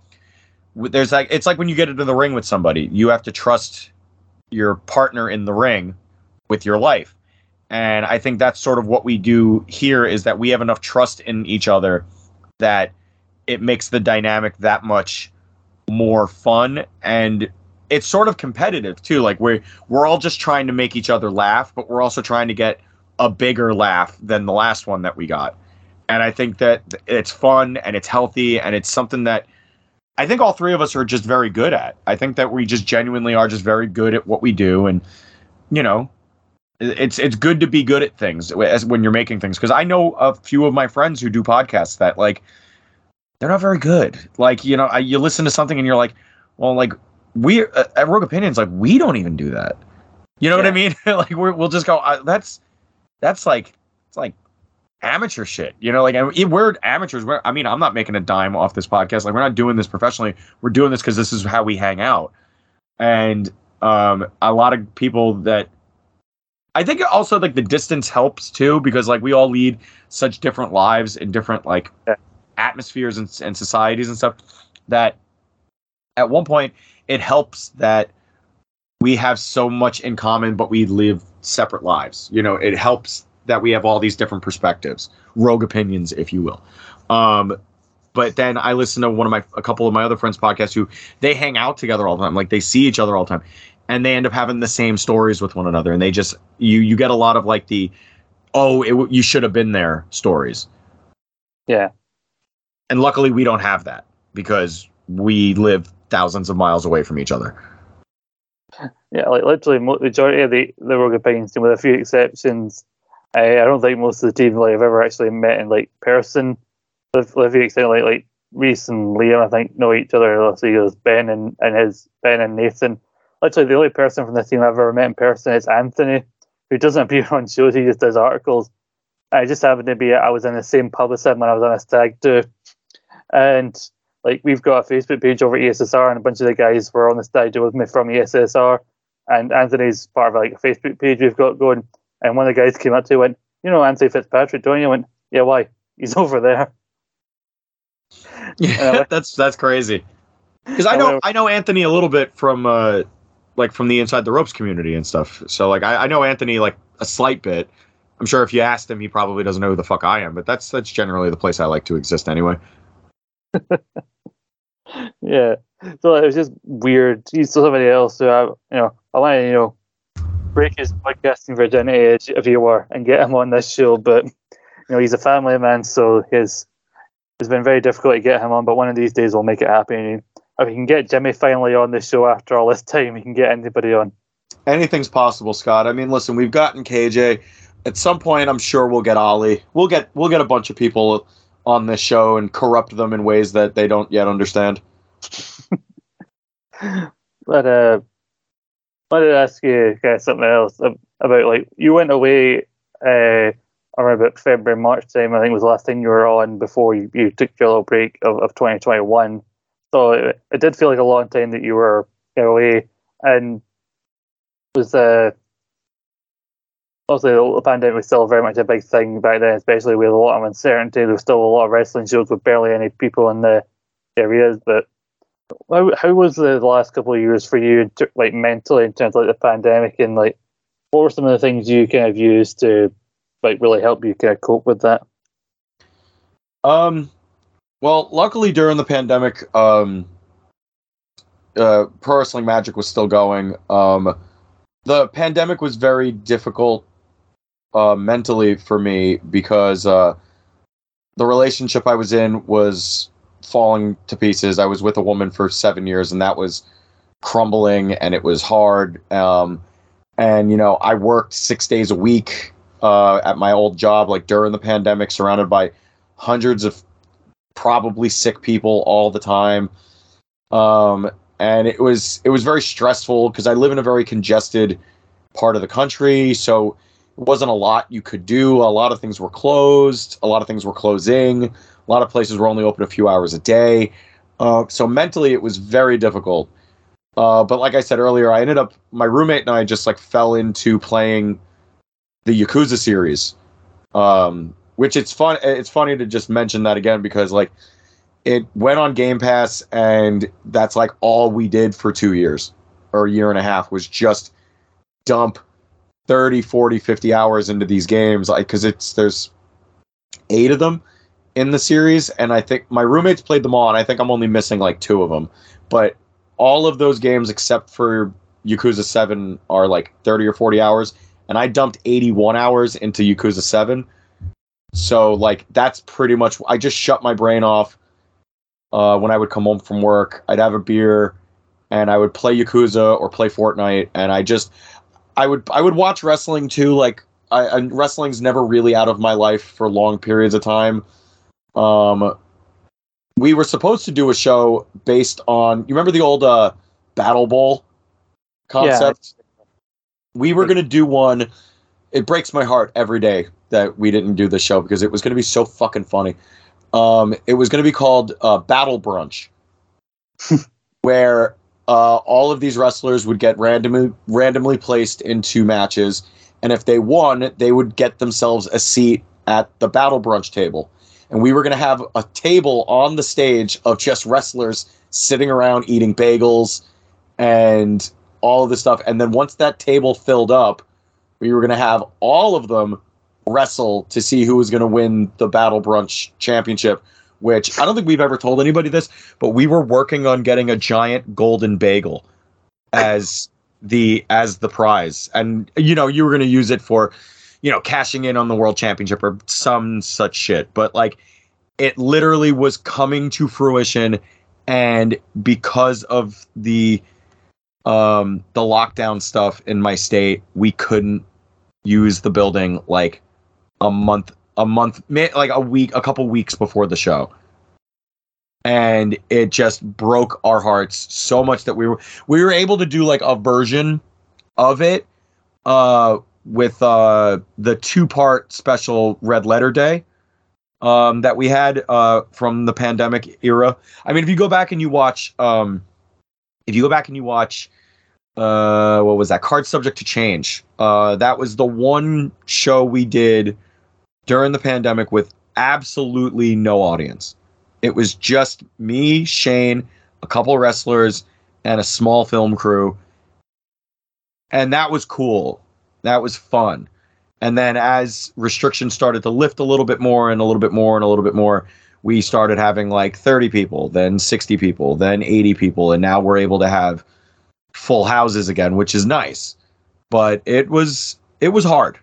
there's like it's like when you get into the ring with somebody, you have to trust your partner in the ring with your life. And I think that's sort of what we do here is that we have enough trust in each other that it makes the dynamic that much more fun and it's sort of competitive too. Like we're we're all just trying to make each other laugh, but we're also trying to get a bigger laugh than the last one that we got. And I think that it's fun and it's healthy and it's something that I think all three of us are just very good at. I think that we just genuinely are just very good at what we do and you know, it's it's good to be good at things as when you're making things because I know a few of my friends who do podcasts that like they're not very good. Like, you know, I, you listen to something and you're like, well, like we uh, at Rogue Opinions like we don't even do that. You know what I mean? like we're, we'll just go uh, that's that's like it's like amateur shit. You know, like we- we're amateurs. We're, I mean, I'm not making a dime off this podcast. Like we're not doing this professionally. We're doing this because this is how we hang out. And um, a lot of people that I think also like the distance helps too because like we all lead such different lives in different like Yeah. atmospheres and, and societies and stuff that at one point it helps that we have so much in common but we live separate lives. You know it helps that we have all these different perspectives rogue opinions if you will. Um but then i listen to one of my a couple of my other friends podcasts who they hang out together all the time. Like they see each other all the time. And they end up having the same stories with one another. And they just you you get a lot of like the oh it, you should have been there stories. Yeah. and luckily we don't have that because we live thousands of miles away from each other. Yeah, like literally, majority of the the Rogue Opinions team, with a few exceptions, I, I don't think most of the team like have ever actually met in like person. With, with exceptions, like like Reese and Liam, I think know each other. Let's see, there's Ben and, and his Ben and Nathan. Literally, the only person from the team I've ever met in person is Anthony, who doesn't appear on shows. He just does articles. I just happened to be I was in the same pub as him when I was on a stag do, and like we've got a Facebook page over at ESSR, and a bunch of the guys were on the stage with me from ESSR, and Anthony's part of like a Facebook page we've got going. And one of the guys came up to me and went, "You know Anthony Fitzpatrick, don't you?" I went, "Yeah, why? He's over there." Yeah, that's that's crazy. Because I know I know Anthony a little bit from uh, like from the inside the ropes community and stuff. So like I, I know Anthony like a slight bit. I'm sure if you asked him, he probably doesn't know who the fuck I am. But that's that's generally the place I like to exist anyway. yeah. So it was just weird. He's somebody else who I, you know, I want to, you know, break his podcasting virginity, if you were, and get him on this show. But you know, he's a family man, so his it's been very difficult to get him on. But one of these days, we'll make it happen. If we can get Jimmy finally on the show after all this time, we can get anybody on. Anything's possible, Scott. I mean, listen, we've gotten KJ. At some point, I'm sure we'll get Ollie. We'll get we'll get a bunch of people on this show and corrupt them in ways that they don't yet understand. but uh, I wanted to ask you guys something else about like you went away uh, around about February March time. I think was the last time you were on before you, you took your little break of, of 2021. So it, it did feel like a long time that you were away, and was uh, obviously the pandemic was still very much a big thing back then, especially with a lot of uncertainty. There was still a lot of wrestling shows with barely any people in the areas. But how, how was the last couple of years for you, like mentally, in terms of like the pandemic, and like what were some of the things you kind of used to like really help you kind of cope with that? Um, well, luckily during the pandemic, um, uh, Pro Wrestling Magic was still going. Um, the pandemic was very difficult uh, mentally for me because uh, the relationship I was in was falling to pieces. I was with a woman for seven years, and that was crumbling, and it was hard. Um, and you know, I worked six days a week uh, at my old job, like during the pandemic, surrounded by hundreds of probably sick people all the time. Um, and it was it was very stressful because I live in a very congested part of the country, so wasn't a lot you could do. A lot of things were closed. A lot of things were closing. A lot of places were only open a few hours a day. Uh, so mentally, it was very difficult. Uh, but like I said earlier, I ended up my roommate and I just like fell into playing the Yakuza series, um, which it's fun. It's funny to just mention that again because like it went on Game Pass and that's like all we did for two years or a year and a half was just dump 30 40 50 hours into these games like because it's there's eight of them in the series and i think my roommates played them all and i think i'm only missing like two of them. But all of those games except for yakuza 7 are like 30 or 40 hours and i dumped 81 hours into yakuza 7 so like that's pretty much i just shut my brain off uh, when i would come home from work. I'd have a beer and i would play yakuza or play fortnite and i just I would I would watch wrestling too. Like I, I, wrestling's never really out of my life for long periods of time. Um, we were supposed to do a show based on you remember the old uh, Battle Bowl concept. Yeah. We were gonna do one. It breaks my heart every day that we didn't do the show because it was gonna be so fucking funny. Um, it was gonna be called uh, Battle Brunch, where uh, all of these wrestlers would get randomly randomly placed into matches, and if they won, they would get themselves a seat at the battle brunch table. And we were going to have a table on the stage of just wrestlers sitting around eating bagels and all of this stuff. And then once that table filled up, we were going to have all of them wrestle to see who was going to win the battle brunch championship which I don't think we've ever told anybody this, but we were working on getting a giant golden bagel as the as the prize. And you know, you were going to use it for you know, cashing in on the world championship or some such shit. But like it literally was coming to fruition and because of the um the lockdown stuff in my state, we couldn't use the building like a month a month like a week a couple weeks before the show. And it just broke our hearts so much that we were we were able to do like a version of it uh with uh the two part special red letter day um that we had uh from the pandemic era. I mean if you go back and you watch um if you go back and you watch uh what was that? Card subject to change. Uh that was the one show we did during the pandemic with absolutely no audience. It was just me shane a couple wrestlers and a small film crew. And that was cool. That was fun. And then as restrictions started to lift a little bit more and a little bit more and a little bit more we started having like 30 people then 60 people then 80 people and now we're able to have full houses again which is nice. But it was it was hard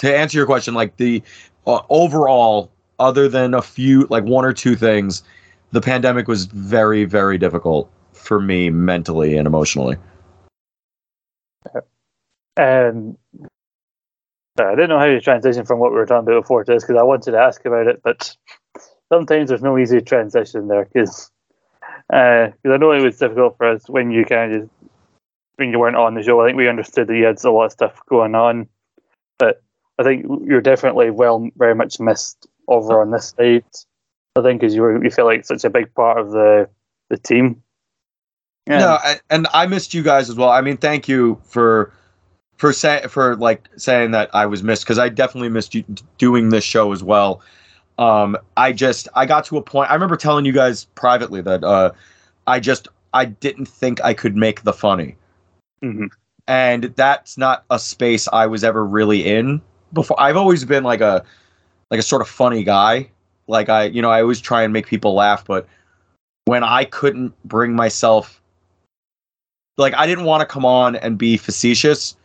to answer your question like the uh, overall other than a few like one or two things the pandemic was very very difficult for me mentally and emotionally Um, I didn't know how to transition from what we were talking about before to this because I wanted to ask about it, but sometimes there's no easy transition there because uh, cause I know it was difficult for us when you kind of when you weren't on the show. I think we understood that you had a lot of stuff going on, but I think you're definitely well very much missed over on this side. I think because you were you feel like such a big part of the the team. Yeah. No, I, and I missed you guys as well. I mean, thank you for for say, for like saying that I was missed because I definitely missed you doing this show as well. Um, I just I got to a point. I remember telling you guys privately that uh, I just I didn't think I could make the funny, hmm and that's not a space I was ever really in before. I've always been like a like a sort of funny guy. Like I, you know, I always try and make people laugh, but when I couldn't bring myself like I didn't want to come on and be facetious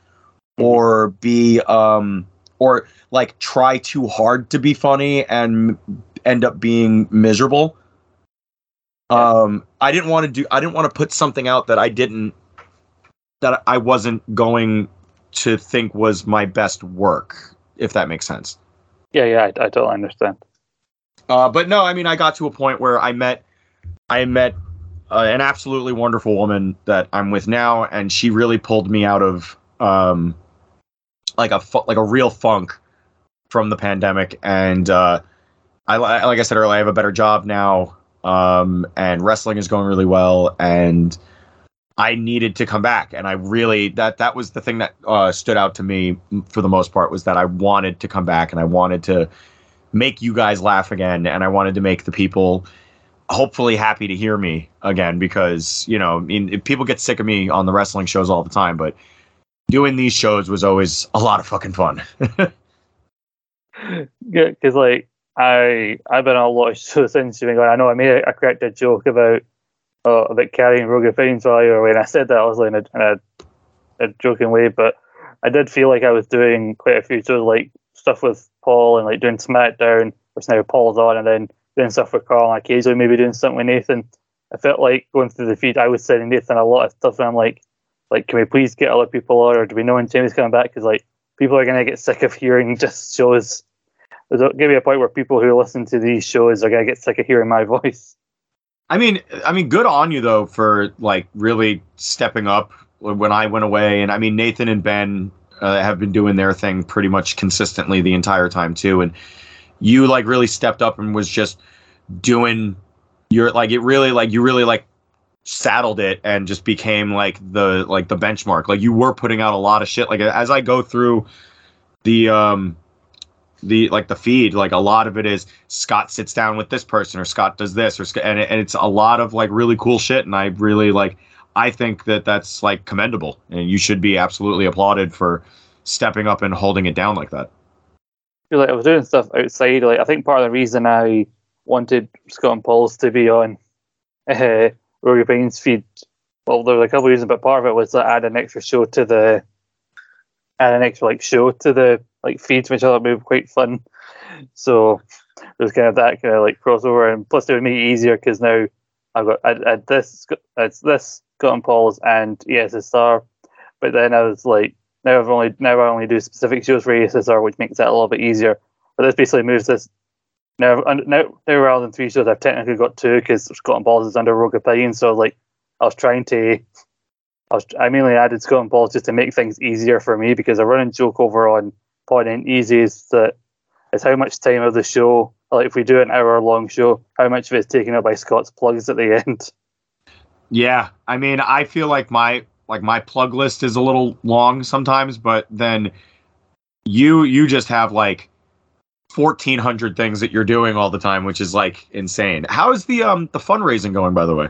or be um or like try too hard to be funny and end up being miserable. Um I didn't want to do I didn't want to put something out that I didn't that I wasn't going to think was my best work if that makes sense. Yeah, yeah, I, I totally understand. Uh, but no, I mean, I got to a point where I met, I met uh, an absolutely wonderful woman that I'm with now, and she really pulled me out of um, like a fu- like a real funk from the pandemic. And uh, I like I said earlier, I have a better job now, um, and wrestling is going really well, and I needed to come back, and I really that that was the thing that uh, stood out to me for the most part was that I wanted to come back, and I wanted to make you guys laugh again. And i wanted to make the people hopefully happy to hear me again because you know I mean, people get sick of me on the wrestling shows all the time but doing these shows was always a lot of fucking fun. Yeah, because like I I've been a lot of shows since you've been going. I know I made a, a corrected joke about uh, about carrying Rogan Reigns earlier when I said that I was like in a, in a, joking way, but I did feel like I was doing quite a few shows like stuff with Paul and like doing SmackDown, which now Paul's on, and then doing stuff with Carl and occasionally maybe doing something with Nathan. I felt like going through the feed, I was sending Nathan a lot of stuff, and I'm like, like, can we please get other people on, or do we know when Jamie's coming back? Because like people are gonna get sick of hearing just shows. There's to be a point where people who listen to these shows are to get sick of hearing my voice. I mean i mean good on you though for like really stepping up when i went away. And i mean nathan and ben uh, have been doing their thing pretty much consistently the entire time too. And you like really stepped up and was just doing your like it really like you really like saddled it and just became like the like the benchmark. Like you were putting out a lot of shit. Like as i go through the um the like the feed like a lot of it is scott sits down with this person or scott does this or and, it, and it's a lot of like really cool shit and i really like i think that that's like commendable and you should be absolutely applauded for stepping up and holding it down like that feel like I was doing stuff outside. Like I think part of the reason I wanted Scott and Paul's to be on uh, Rogue Opinions feed. Well, there were a couple of reasons, but part of it was to add an extra show to the add an extra like show to the like feeds, which I thought would be quite fun. So there's kind of that kind of like crossover, and plus it would make it easier because now I've got I, I, this it's this Scott and Paul's and ESSR, but then I was like now I've only now I only do specific shows for ESSR, which makes that a little bit easier. But this basically moves this now now now rather than three shows, I've technically got two because Scott and Paul's is under Rogue Opinion. So like I was trying to. I, was, I mainly added Scott and Paul's just to make things easier for me because I run a joke over on Pod Ain't Easy is that it's how much time of the show like if we do an hour long show, how much of it's taken up by Scott's plugs at the end? Yeah, I mean, I feel like my like my plug list is a little long sometimes, but then you you just have like 1400 things that you're doing all the time, which is like insane. How is the um the fundraising going by the way?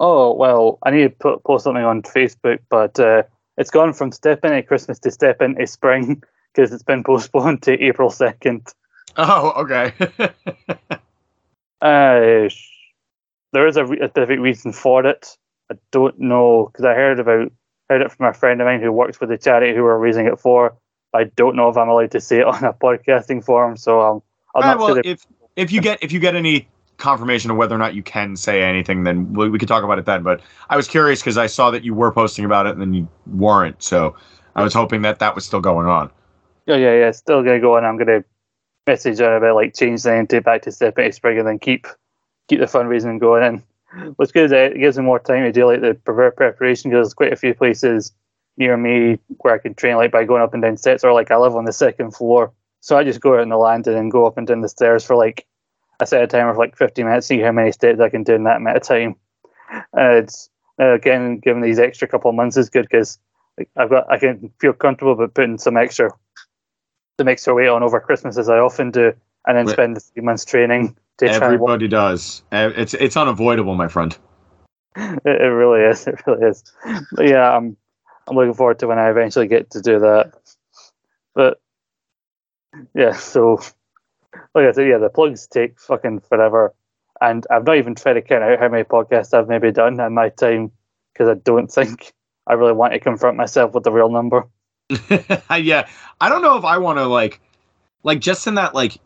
Oh, well, I need to put, post something on Facebook, but uh, it's gone from step into Christmas to step into spring because it's been postponed to April 2nd. Oh, okay. uh, there is a, re- a, specific reason for it. I don't know because I heard about heard it from a friend of mine who works with the charity who we're raising it for. I don't know if I'm allowed to say it on a podcasting forum, so I'm right, not well, if if you get if you get any confirmation of whether or not you can say anything, then we, we could talk about it then. But I was curious because I saw that you were posting about it and then you weren't, so I was hoping that that was still going on. Yeah, yeah, yeah. Still gonna go on. I'm gonna message her about like change the entity back to step into spring and then keep keep the fundraising going in. What's good is it gives me more time to do like the preparation because there's quite a few places near me where I can train like by going up and down steps or like I live on the second floor. So I just go out on the landing and go up and down the stairs for like a set of time of like 50 minutes, see how many steps I can do in that amount of time. And it's uh, again, given these extra couple of months is good because I've got I can feel comfortable about putting some extra some extra weight on over Christmas as I often do, and then Wait. spend the three months training to try. And Everybody does. It's it's unavoidable, my friend. it, it really is. It really is. But yeah, I'm I'm looking forward to when I eventually get to do that. But yeah, so like I said, yeah, the plugs take fucking forever, and I've not even tried to count out how many podcasts I've maybe done in my time because I don't think I really want to confront myself with the real number. yeah, I don't know if I want to like, like just in that like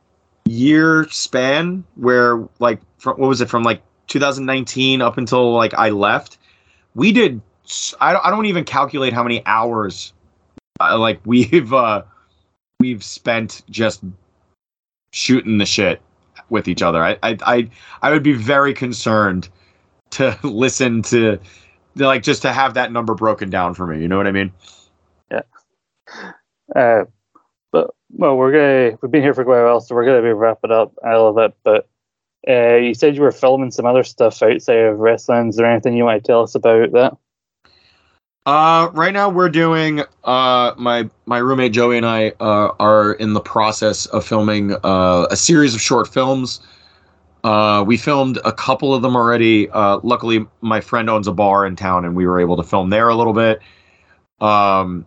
year span where like from, what was it from like 2019 up until like I left, we did. I don't, I don't even calculate how many hours uh, like we've uh we've spent just shooting the shit with each other. I I I, I would be very concerned to listen to like just to have that number broken down for me. You know what I mean? Uh, but well, we're gonna we've been here for quite a while, so we're gonna be wrapping up a little bit. But uh, you said you were filming some other stuff outside of wrestling. Is there anything you want to tell us about that? Uh, right now we're doing. Uh, my my roommate Joey and I uh, are in the process of filming uh, a series of short films. Uh, we filmed a couple of them already. Uh, luckily, my friend owns a bar in town, and we were able to film there a little bit. Um,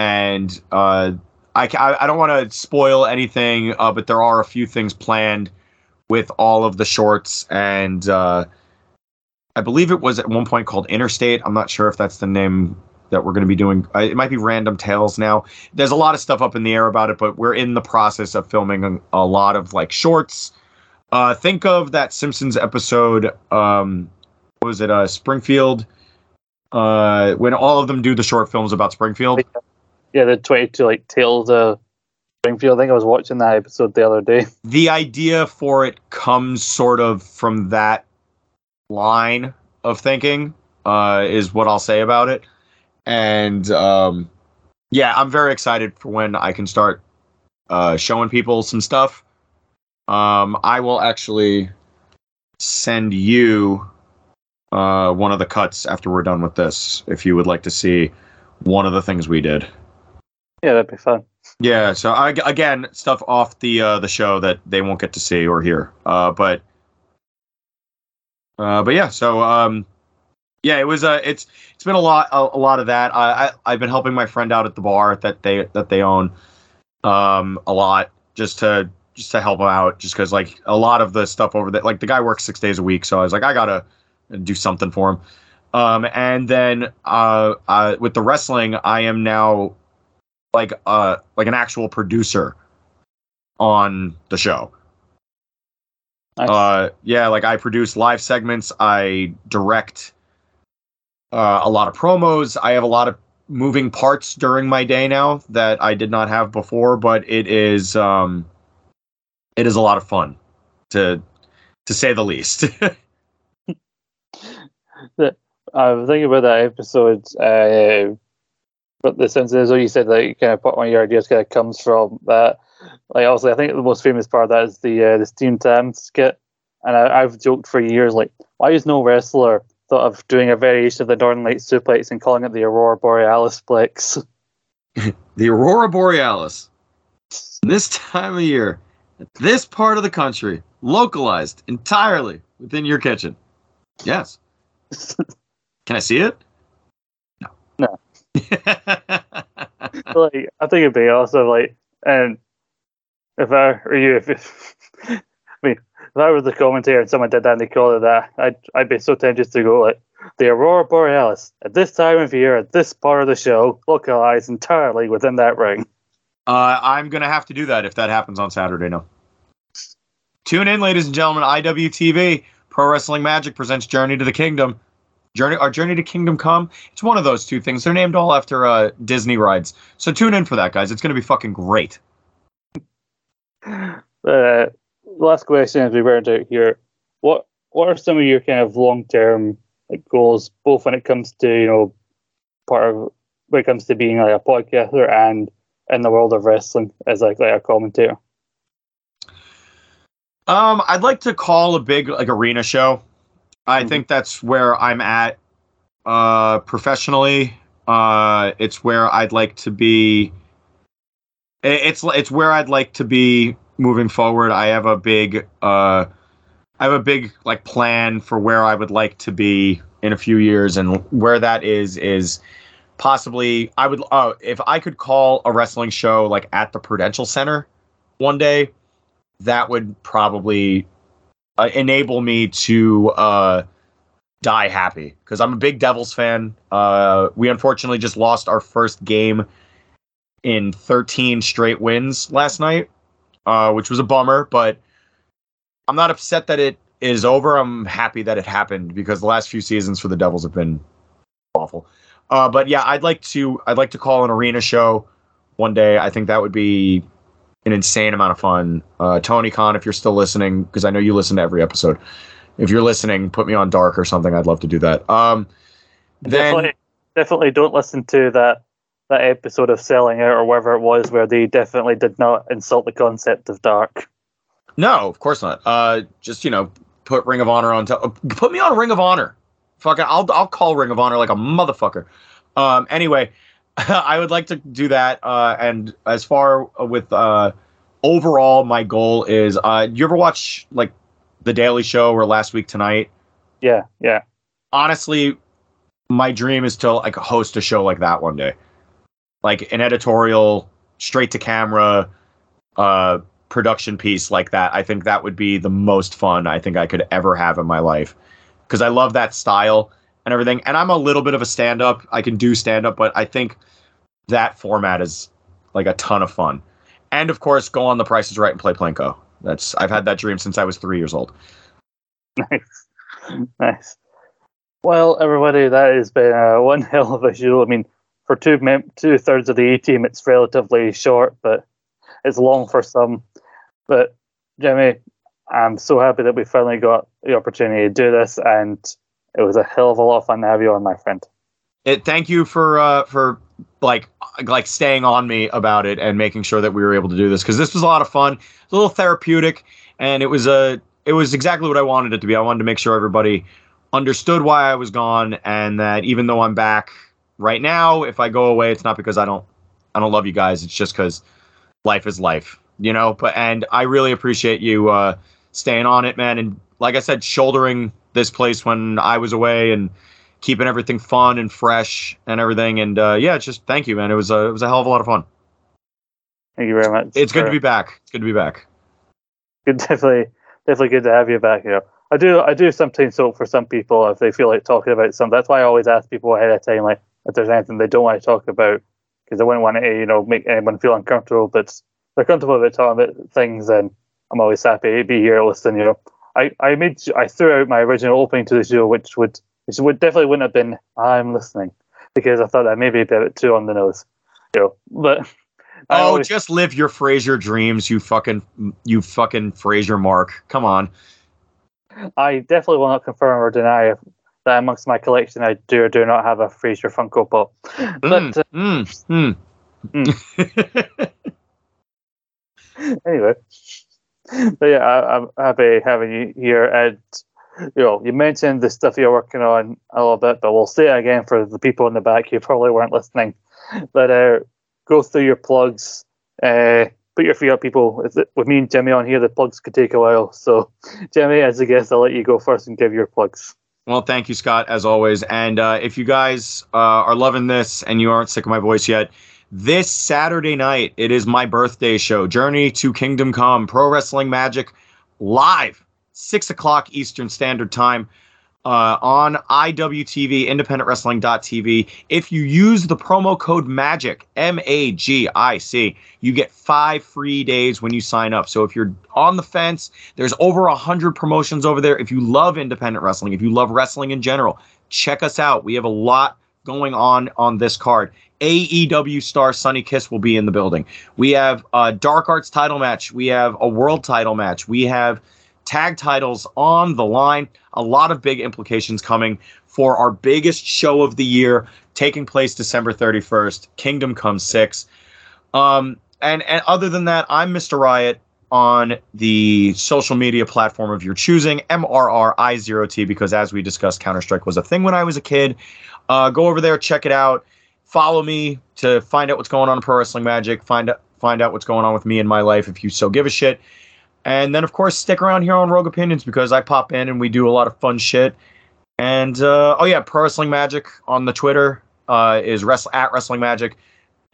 and uh, I I, don't want to spoil anything, uh, but there are a few things planned with all of the shorts and. Uh, I believe it was at one point called Interstate. I'm not sure if that's the name that we're going to be doing. It might be Random Tales now. There's a lot of stuff up in the air about it, but we're in the process of filming a, lot of like shorts. Uh, think of that Simpsons episode. Um, was it? Uh, Springfield. Uh, when all of them do the short films about Springfield. Yeah, the twenty-two like Tales of Springfield. I think I was watching that episode the other day. the idea for it comes sort of from that line of thinking uh, is what I'll say about it. And um, yeah, I'm very excited for when I can start uh, showing people some stuff. Um, I will actually send you uh, one of the cuts after we're done with this if you would like to see one of the things we did. Yeah, that'd be fun. Yeah, so I, again, stuff off the uh, the show that they won't get to see or hear. Uh, but uh, but yeah, so um, yeah, it was uh, it's it's been a lot a, a lot of that. I, I I've been helping my friend out at the bar that they that they own um a lot just to just to help him out just because like a lot of the stuff over there like the guy works six days a week so I was like I gotta do something for him. Um, and then uh, uh, with the wrestling, I am now like uh like an actual producer on the show. Nice. Uh, yeah, like I produce live segments. I direct uh, a lot of promos. I have a lot of moving parts during my day now that I did not have before, but it is um, it is a lot of fun to to say the least. I was thinking about that episode. Uh, but the sense is, what you said, that like kind of one of your ideas kind of comes from that. Like, obviously, I think the most famous part of that is the uh, the Steamed Hams skit, and I, I've joked for years, like, why is no wrestler thought of doing a variation of the Northern Light suplex and calling it the Aurora Borealis plex? the Aurora Borealis. This time of year, this part of the country, localized entirely within your kitchen. Yes. Can I see it? No. No. like, I think it'd be awesome. Like, and if I or you, if, if I mean, if I was the commentator and someone did that and they called it that, I'd I'd be so tempted to go like the Aurora Borealis at this time of year at this part of the show, localized entirely within that ring. Uh, I'm gonna have to do that if that happens on Saturday. No. Tune in, ladies and gentlemen. IWTV Pro Wrestling Magic presents Journey to the Kingdom. Journey, our Journey to Kingdom Come. It's one of those two things. They're named all after uh, Disney rides. So tune in for that, guys. It's gonna be fucking great. Uh, last question as we round out here. What what are some of your kind of long term like goals, both when it comes to, you know, part of when it comes to being like a podcaster and in the world of wrestling as like, like a commentator? Um, I'd like to call a big like arena show. I Mhm. think that's where I'm at uh professionally. Uh it's where I'd like to be it's it's where I'd like to be moving forward. I have a big uh I have a big like plan for where I would like to be in a few years and where that is is possibly I would uh if I could call a wrestling show like at the Prudential Center one day that would probably uh, enable me to uh, die happy because I'm a big Devils fan. Uh, we unfortunately just lost our first game in 13 straight wins last night, uh, which was a bummer. But I'm not upset that it is over. I'm happy that it happened because the last few seasons for the Devils have been awful. Uh, but yeah, I'd like to I'd like to call an arena show one day. I think that would be an insane amount of fun. Uh, Tony Khan, if you're still listening, because I know you listen to every episode. If you're listening, put me on Dark or something. I'd love to do that. Um, then definitely, definitely don't listen to that that episode of Selling Out or whatever it was where they definitely did not insult the concept of dark. no, of course not. Uh, just you know, put Ring of Honor on. top. put me on Ring of Honor. Fucking, I'll I'll call Ring of Honor like a motherfucker. Um, anyway, I would like to do that. Uh, and as far with uh, overall, my goal is. Uh, you ever watch like the Daily Show or Last Week Tonight? Yeah, yeah. honestly, my dream is to like host a show like that one day, like an editorial, straight to camera, uh, production piece like that. I think that would be the most fun I think I could ever have in my life because I love that style and everything. And I'm a little bit of a stand up. I can do stand up, but I think that format is like a ton of fun. And of course, go on The Price is Right and play Plinko. That's I've had that dream since I was three years old. Nice. nice. Well, everybody, that has been uh, one hell of a show. I mean, for two mem- two thirds of the A team, it's relatively short, but it's long for some. But Jimmy, I'm so happy that we finally got the opportunity to do this, and it was a hell of a lot of fun to have you on, my friend. it thank you for uh for like like staying on me about it and making sure that we were able to do this because this was a lot of fun a little therapeutic and it was a it was exactly what i wanted it to be. I wanted to make sure everybody understood why i was gone and that even though i'm back right now if i go away it's not because i don't i don't love you guys. It's just because life is life you know? But and i really appreciate you uh staying on it man. And like i said shouldering this place when i was away and keeping everything fun and fresh and everything. And uh, yeah, just thank you, man. It was a it was a hell of a lot of fun. Thank you very much. It's good to be back. It's good to be back. good definitely definitely good to have you back here i do i do sometimes hope for some people if they feel like talking about something that's why i always ask people ahead of time like if there's anything they don't want to talk about because i wouldn't want to you know make anyone feel uncomfortable but they're comfortable about talking about things and i'm always happy to be here listening you know I, I made I threw out my original opening to the show, which would which would definitely wouldn't have been I'm listening because I thought that maybe a bit too on the nose. You know, but I Oh, always- just live your Frasier dreams, you fucking, you fucking Frasier Mark. Come on. I definitely will not confirm or deny that amongst my collection I do or do not have a Frasier Funko Pop. But uh, Mm, mm, mm. anyway, but yeah, I, I'm happy having you here. And you know, you mentioned the stuff you're working on a little bit, but we'll say it again for the people in the back who probably weren't listening. But uh, go through your plugs. Uh, put your feet up, people. With with me and Jimmy on here, the plugs could take a while. So, Jimmy, as a guest, I'll let you go first and give your plugs. Well, thank you, Scott, as always. And uh, if you guys uh, are loving this and you aren't sick of my voice yet, this Saturday night, it is my birthday show, Journey to Kingdom Come, Pro Wrestling Magic, live, 6 o'clock Eastern Standard Time uh, on IWTV, independentwrestling.tv. If you use the promo code MAGIC, M A G I C, you get five free days when you sign up. So if you're on the fence, there's over a hundred promotions over there. If you love independent wrestling, if you love wrestling in general, check us out. We have a lot going on on this card. AEW star Sonny Kiss will be in the building. We have a Dark Arts title match. We have a world title match. We have tag titles on the line. A lot of big implications coming for our biggest show of the year, taking place December 31st, Kingdom Come 6. Um, and, and other than that, I'm Mr. Riot on the social media platform of your choosing, MRRI0T, because as we discussed, Counter Strike was a thing when I was a kid. Uh, go over there, check it out. Follow me to find out what's going on in Pro Wrestling Magic. Find out find out what's going on with me in my life if you so give a shit. And then, of course, stick around here on Rogue Opinions because I pop in and we do a lot of fun shit. And uh, oh yeah, Pro Wrestling Magic on the Twitter uh, is wrestle at Wrestling Magic.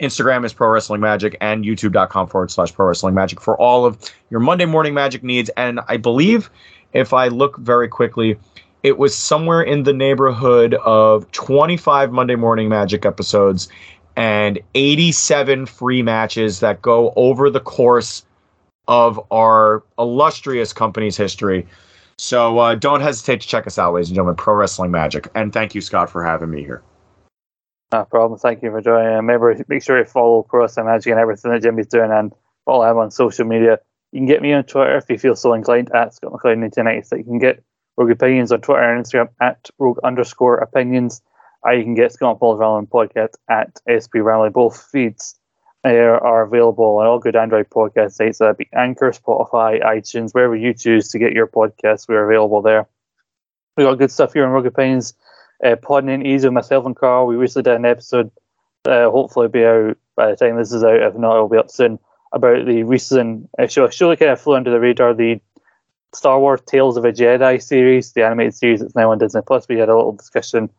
Instagram is Pro Wrestling Magic and YouTube.com forward slash Pro Wrestling Magic for all of your Monday morning magic needs. And I believe, if I look very quickly, it was somewhere in the neighborhood of 25 Monday morning magic episodes and 87 free matches that go over the course of our illustrious company's history. So uh, don't hesitate to check us out, ladies and gentlemen. Pro Wrestling Magic, and thank you, Scott, for having me here. No problem. Thank you for joining. And Remember, make sure you follow Pro Wrestling Magic and everything that Jimmy's doing and follow him on social media. You can get me on Twitter if you feel so inclined at Scott McLeod 1996. You can get Rogue Opinions on Twitter and Instagram at Rogue underscore opinions. Or you can get Scott Paul's Rambling Podcast at SP Rally. Both feeds uh, are available on all good Android podcast sites. That'd be Anchor, Spotify, iTunes, wherever you choose to get your podcasts. We're available there. We got good stuff here on Rogue Opinions. Uh, Easy with myself and Carl. We recently did an episode. Uh, hopefully, be out by the time this is out. If not, it'll be up soon. About the recent uh, show. A show that kind of flew under the radar. The Star Wars Tales of a Jedi series, the animated series that's now on Disney Plus. We had a little discussion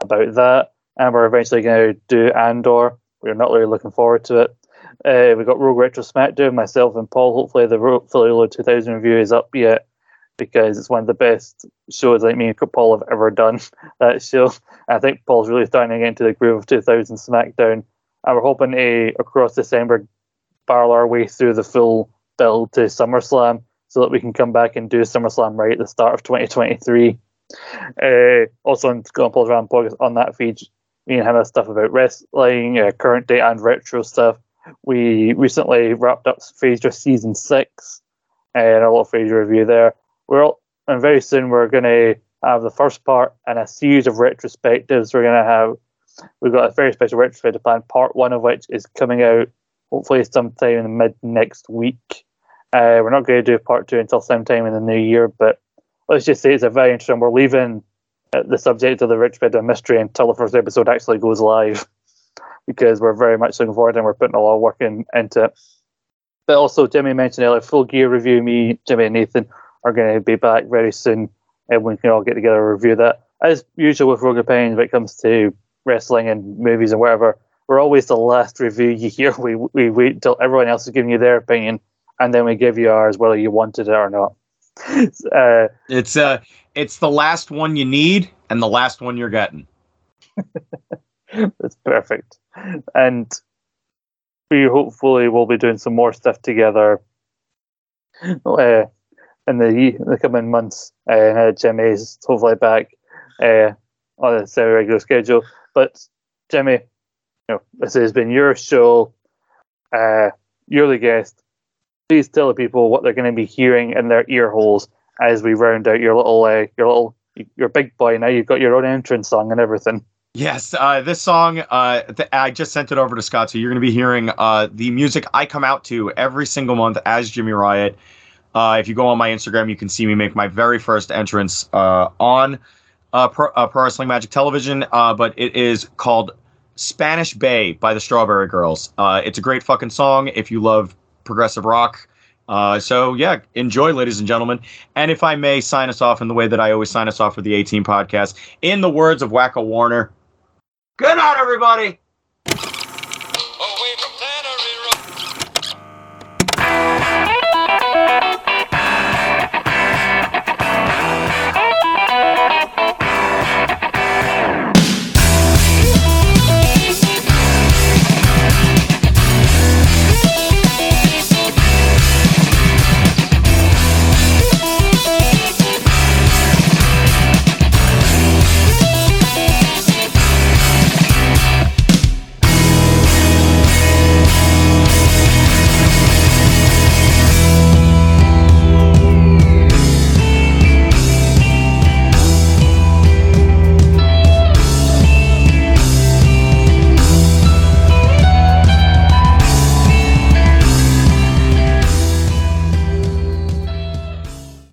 about that, and we're eventually going to do Andor. We're not really looking forward to it. Uh, we got Rogue Retro Smackdown, myself and Paul. Hopefully, the Ro- Fully Loaded 2000 review is up yet because it's one of the best shows like me and Paul have ever done. That show, I think Paul's really starting to get into the groove of 2000 SmackDown, and we're hoping to across December barrel our way through the full build to SummerSlam so that we can come back and do SummerSlam right at the start of 2023. Uh, also on Scott Paul's on that feed, me and him have stuff about wrestling, uh, current day and retro stuff. We recently wrapped up Frasier season six and a lot of review there. We're all, and very soon we're going to have the first part and a series of retrospectives. We're going to have we've got a very special retrospective plan. Part one of which is coming out hopefully sometime in mid next week. Uh, we're not going to do part two until sometime in the new year, but let's just say it's a very interesting. We're leaving uh, the subject of the Rich retrospective mystery until the first episode actually goes live because we're very much looking forward and we're putting a lot of work in, into it. But also, Jimmy mentioned earlier, full gear review. Me, Jimmy, and Nathan are going to be back very soon, and we can all get together and review that. As usual with Rogue Opinions, when it comes to wrestling and movies and whatever, we're always the last review you hear. We we wait until everyone else is giving you their opinion, and then we give you ours, whether you wanted it or not. Uh, It's uh, it's the last one you need and the last one you're getting. That's perfect. And we hopefully will be doing some more stuff together. Uh, in the the coming months. Uh, and uh, Jimmy's hopefully back uh, on a semi regular schedule. But Jimmy, you know, this has been your show. Uh, you're the guest. Please tell the people what they're going to be hearing in their ear holes as we round out your little, uh, your little, your big boy. Now you've got your own entrance song and everything. Yes, uh, this song, uh, I just sent it over to Scott, so you're going to be hearing uh, the music I come out to every single month as Jimmy Riot. Uh, if you go on my Instagram, you can see me make my very first entrance uh, on Pro, Pro Wrestling Magic Television, uh, but it is called Spanish Bay by the Strawberry Girls. Uh, it's a great fucking song if you love progressive rock. Uh, so yeah, enjoy, ladies and gentlemen. And if I may sign us off in the way that I always sign us off for the 18 podcast, in the words of Wakko Warner, good night, everybody.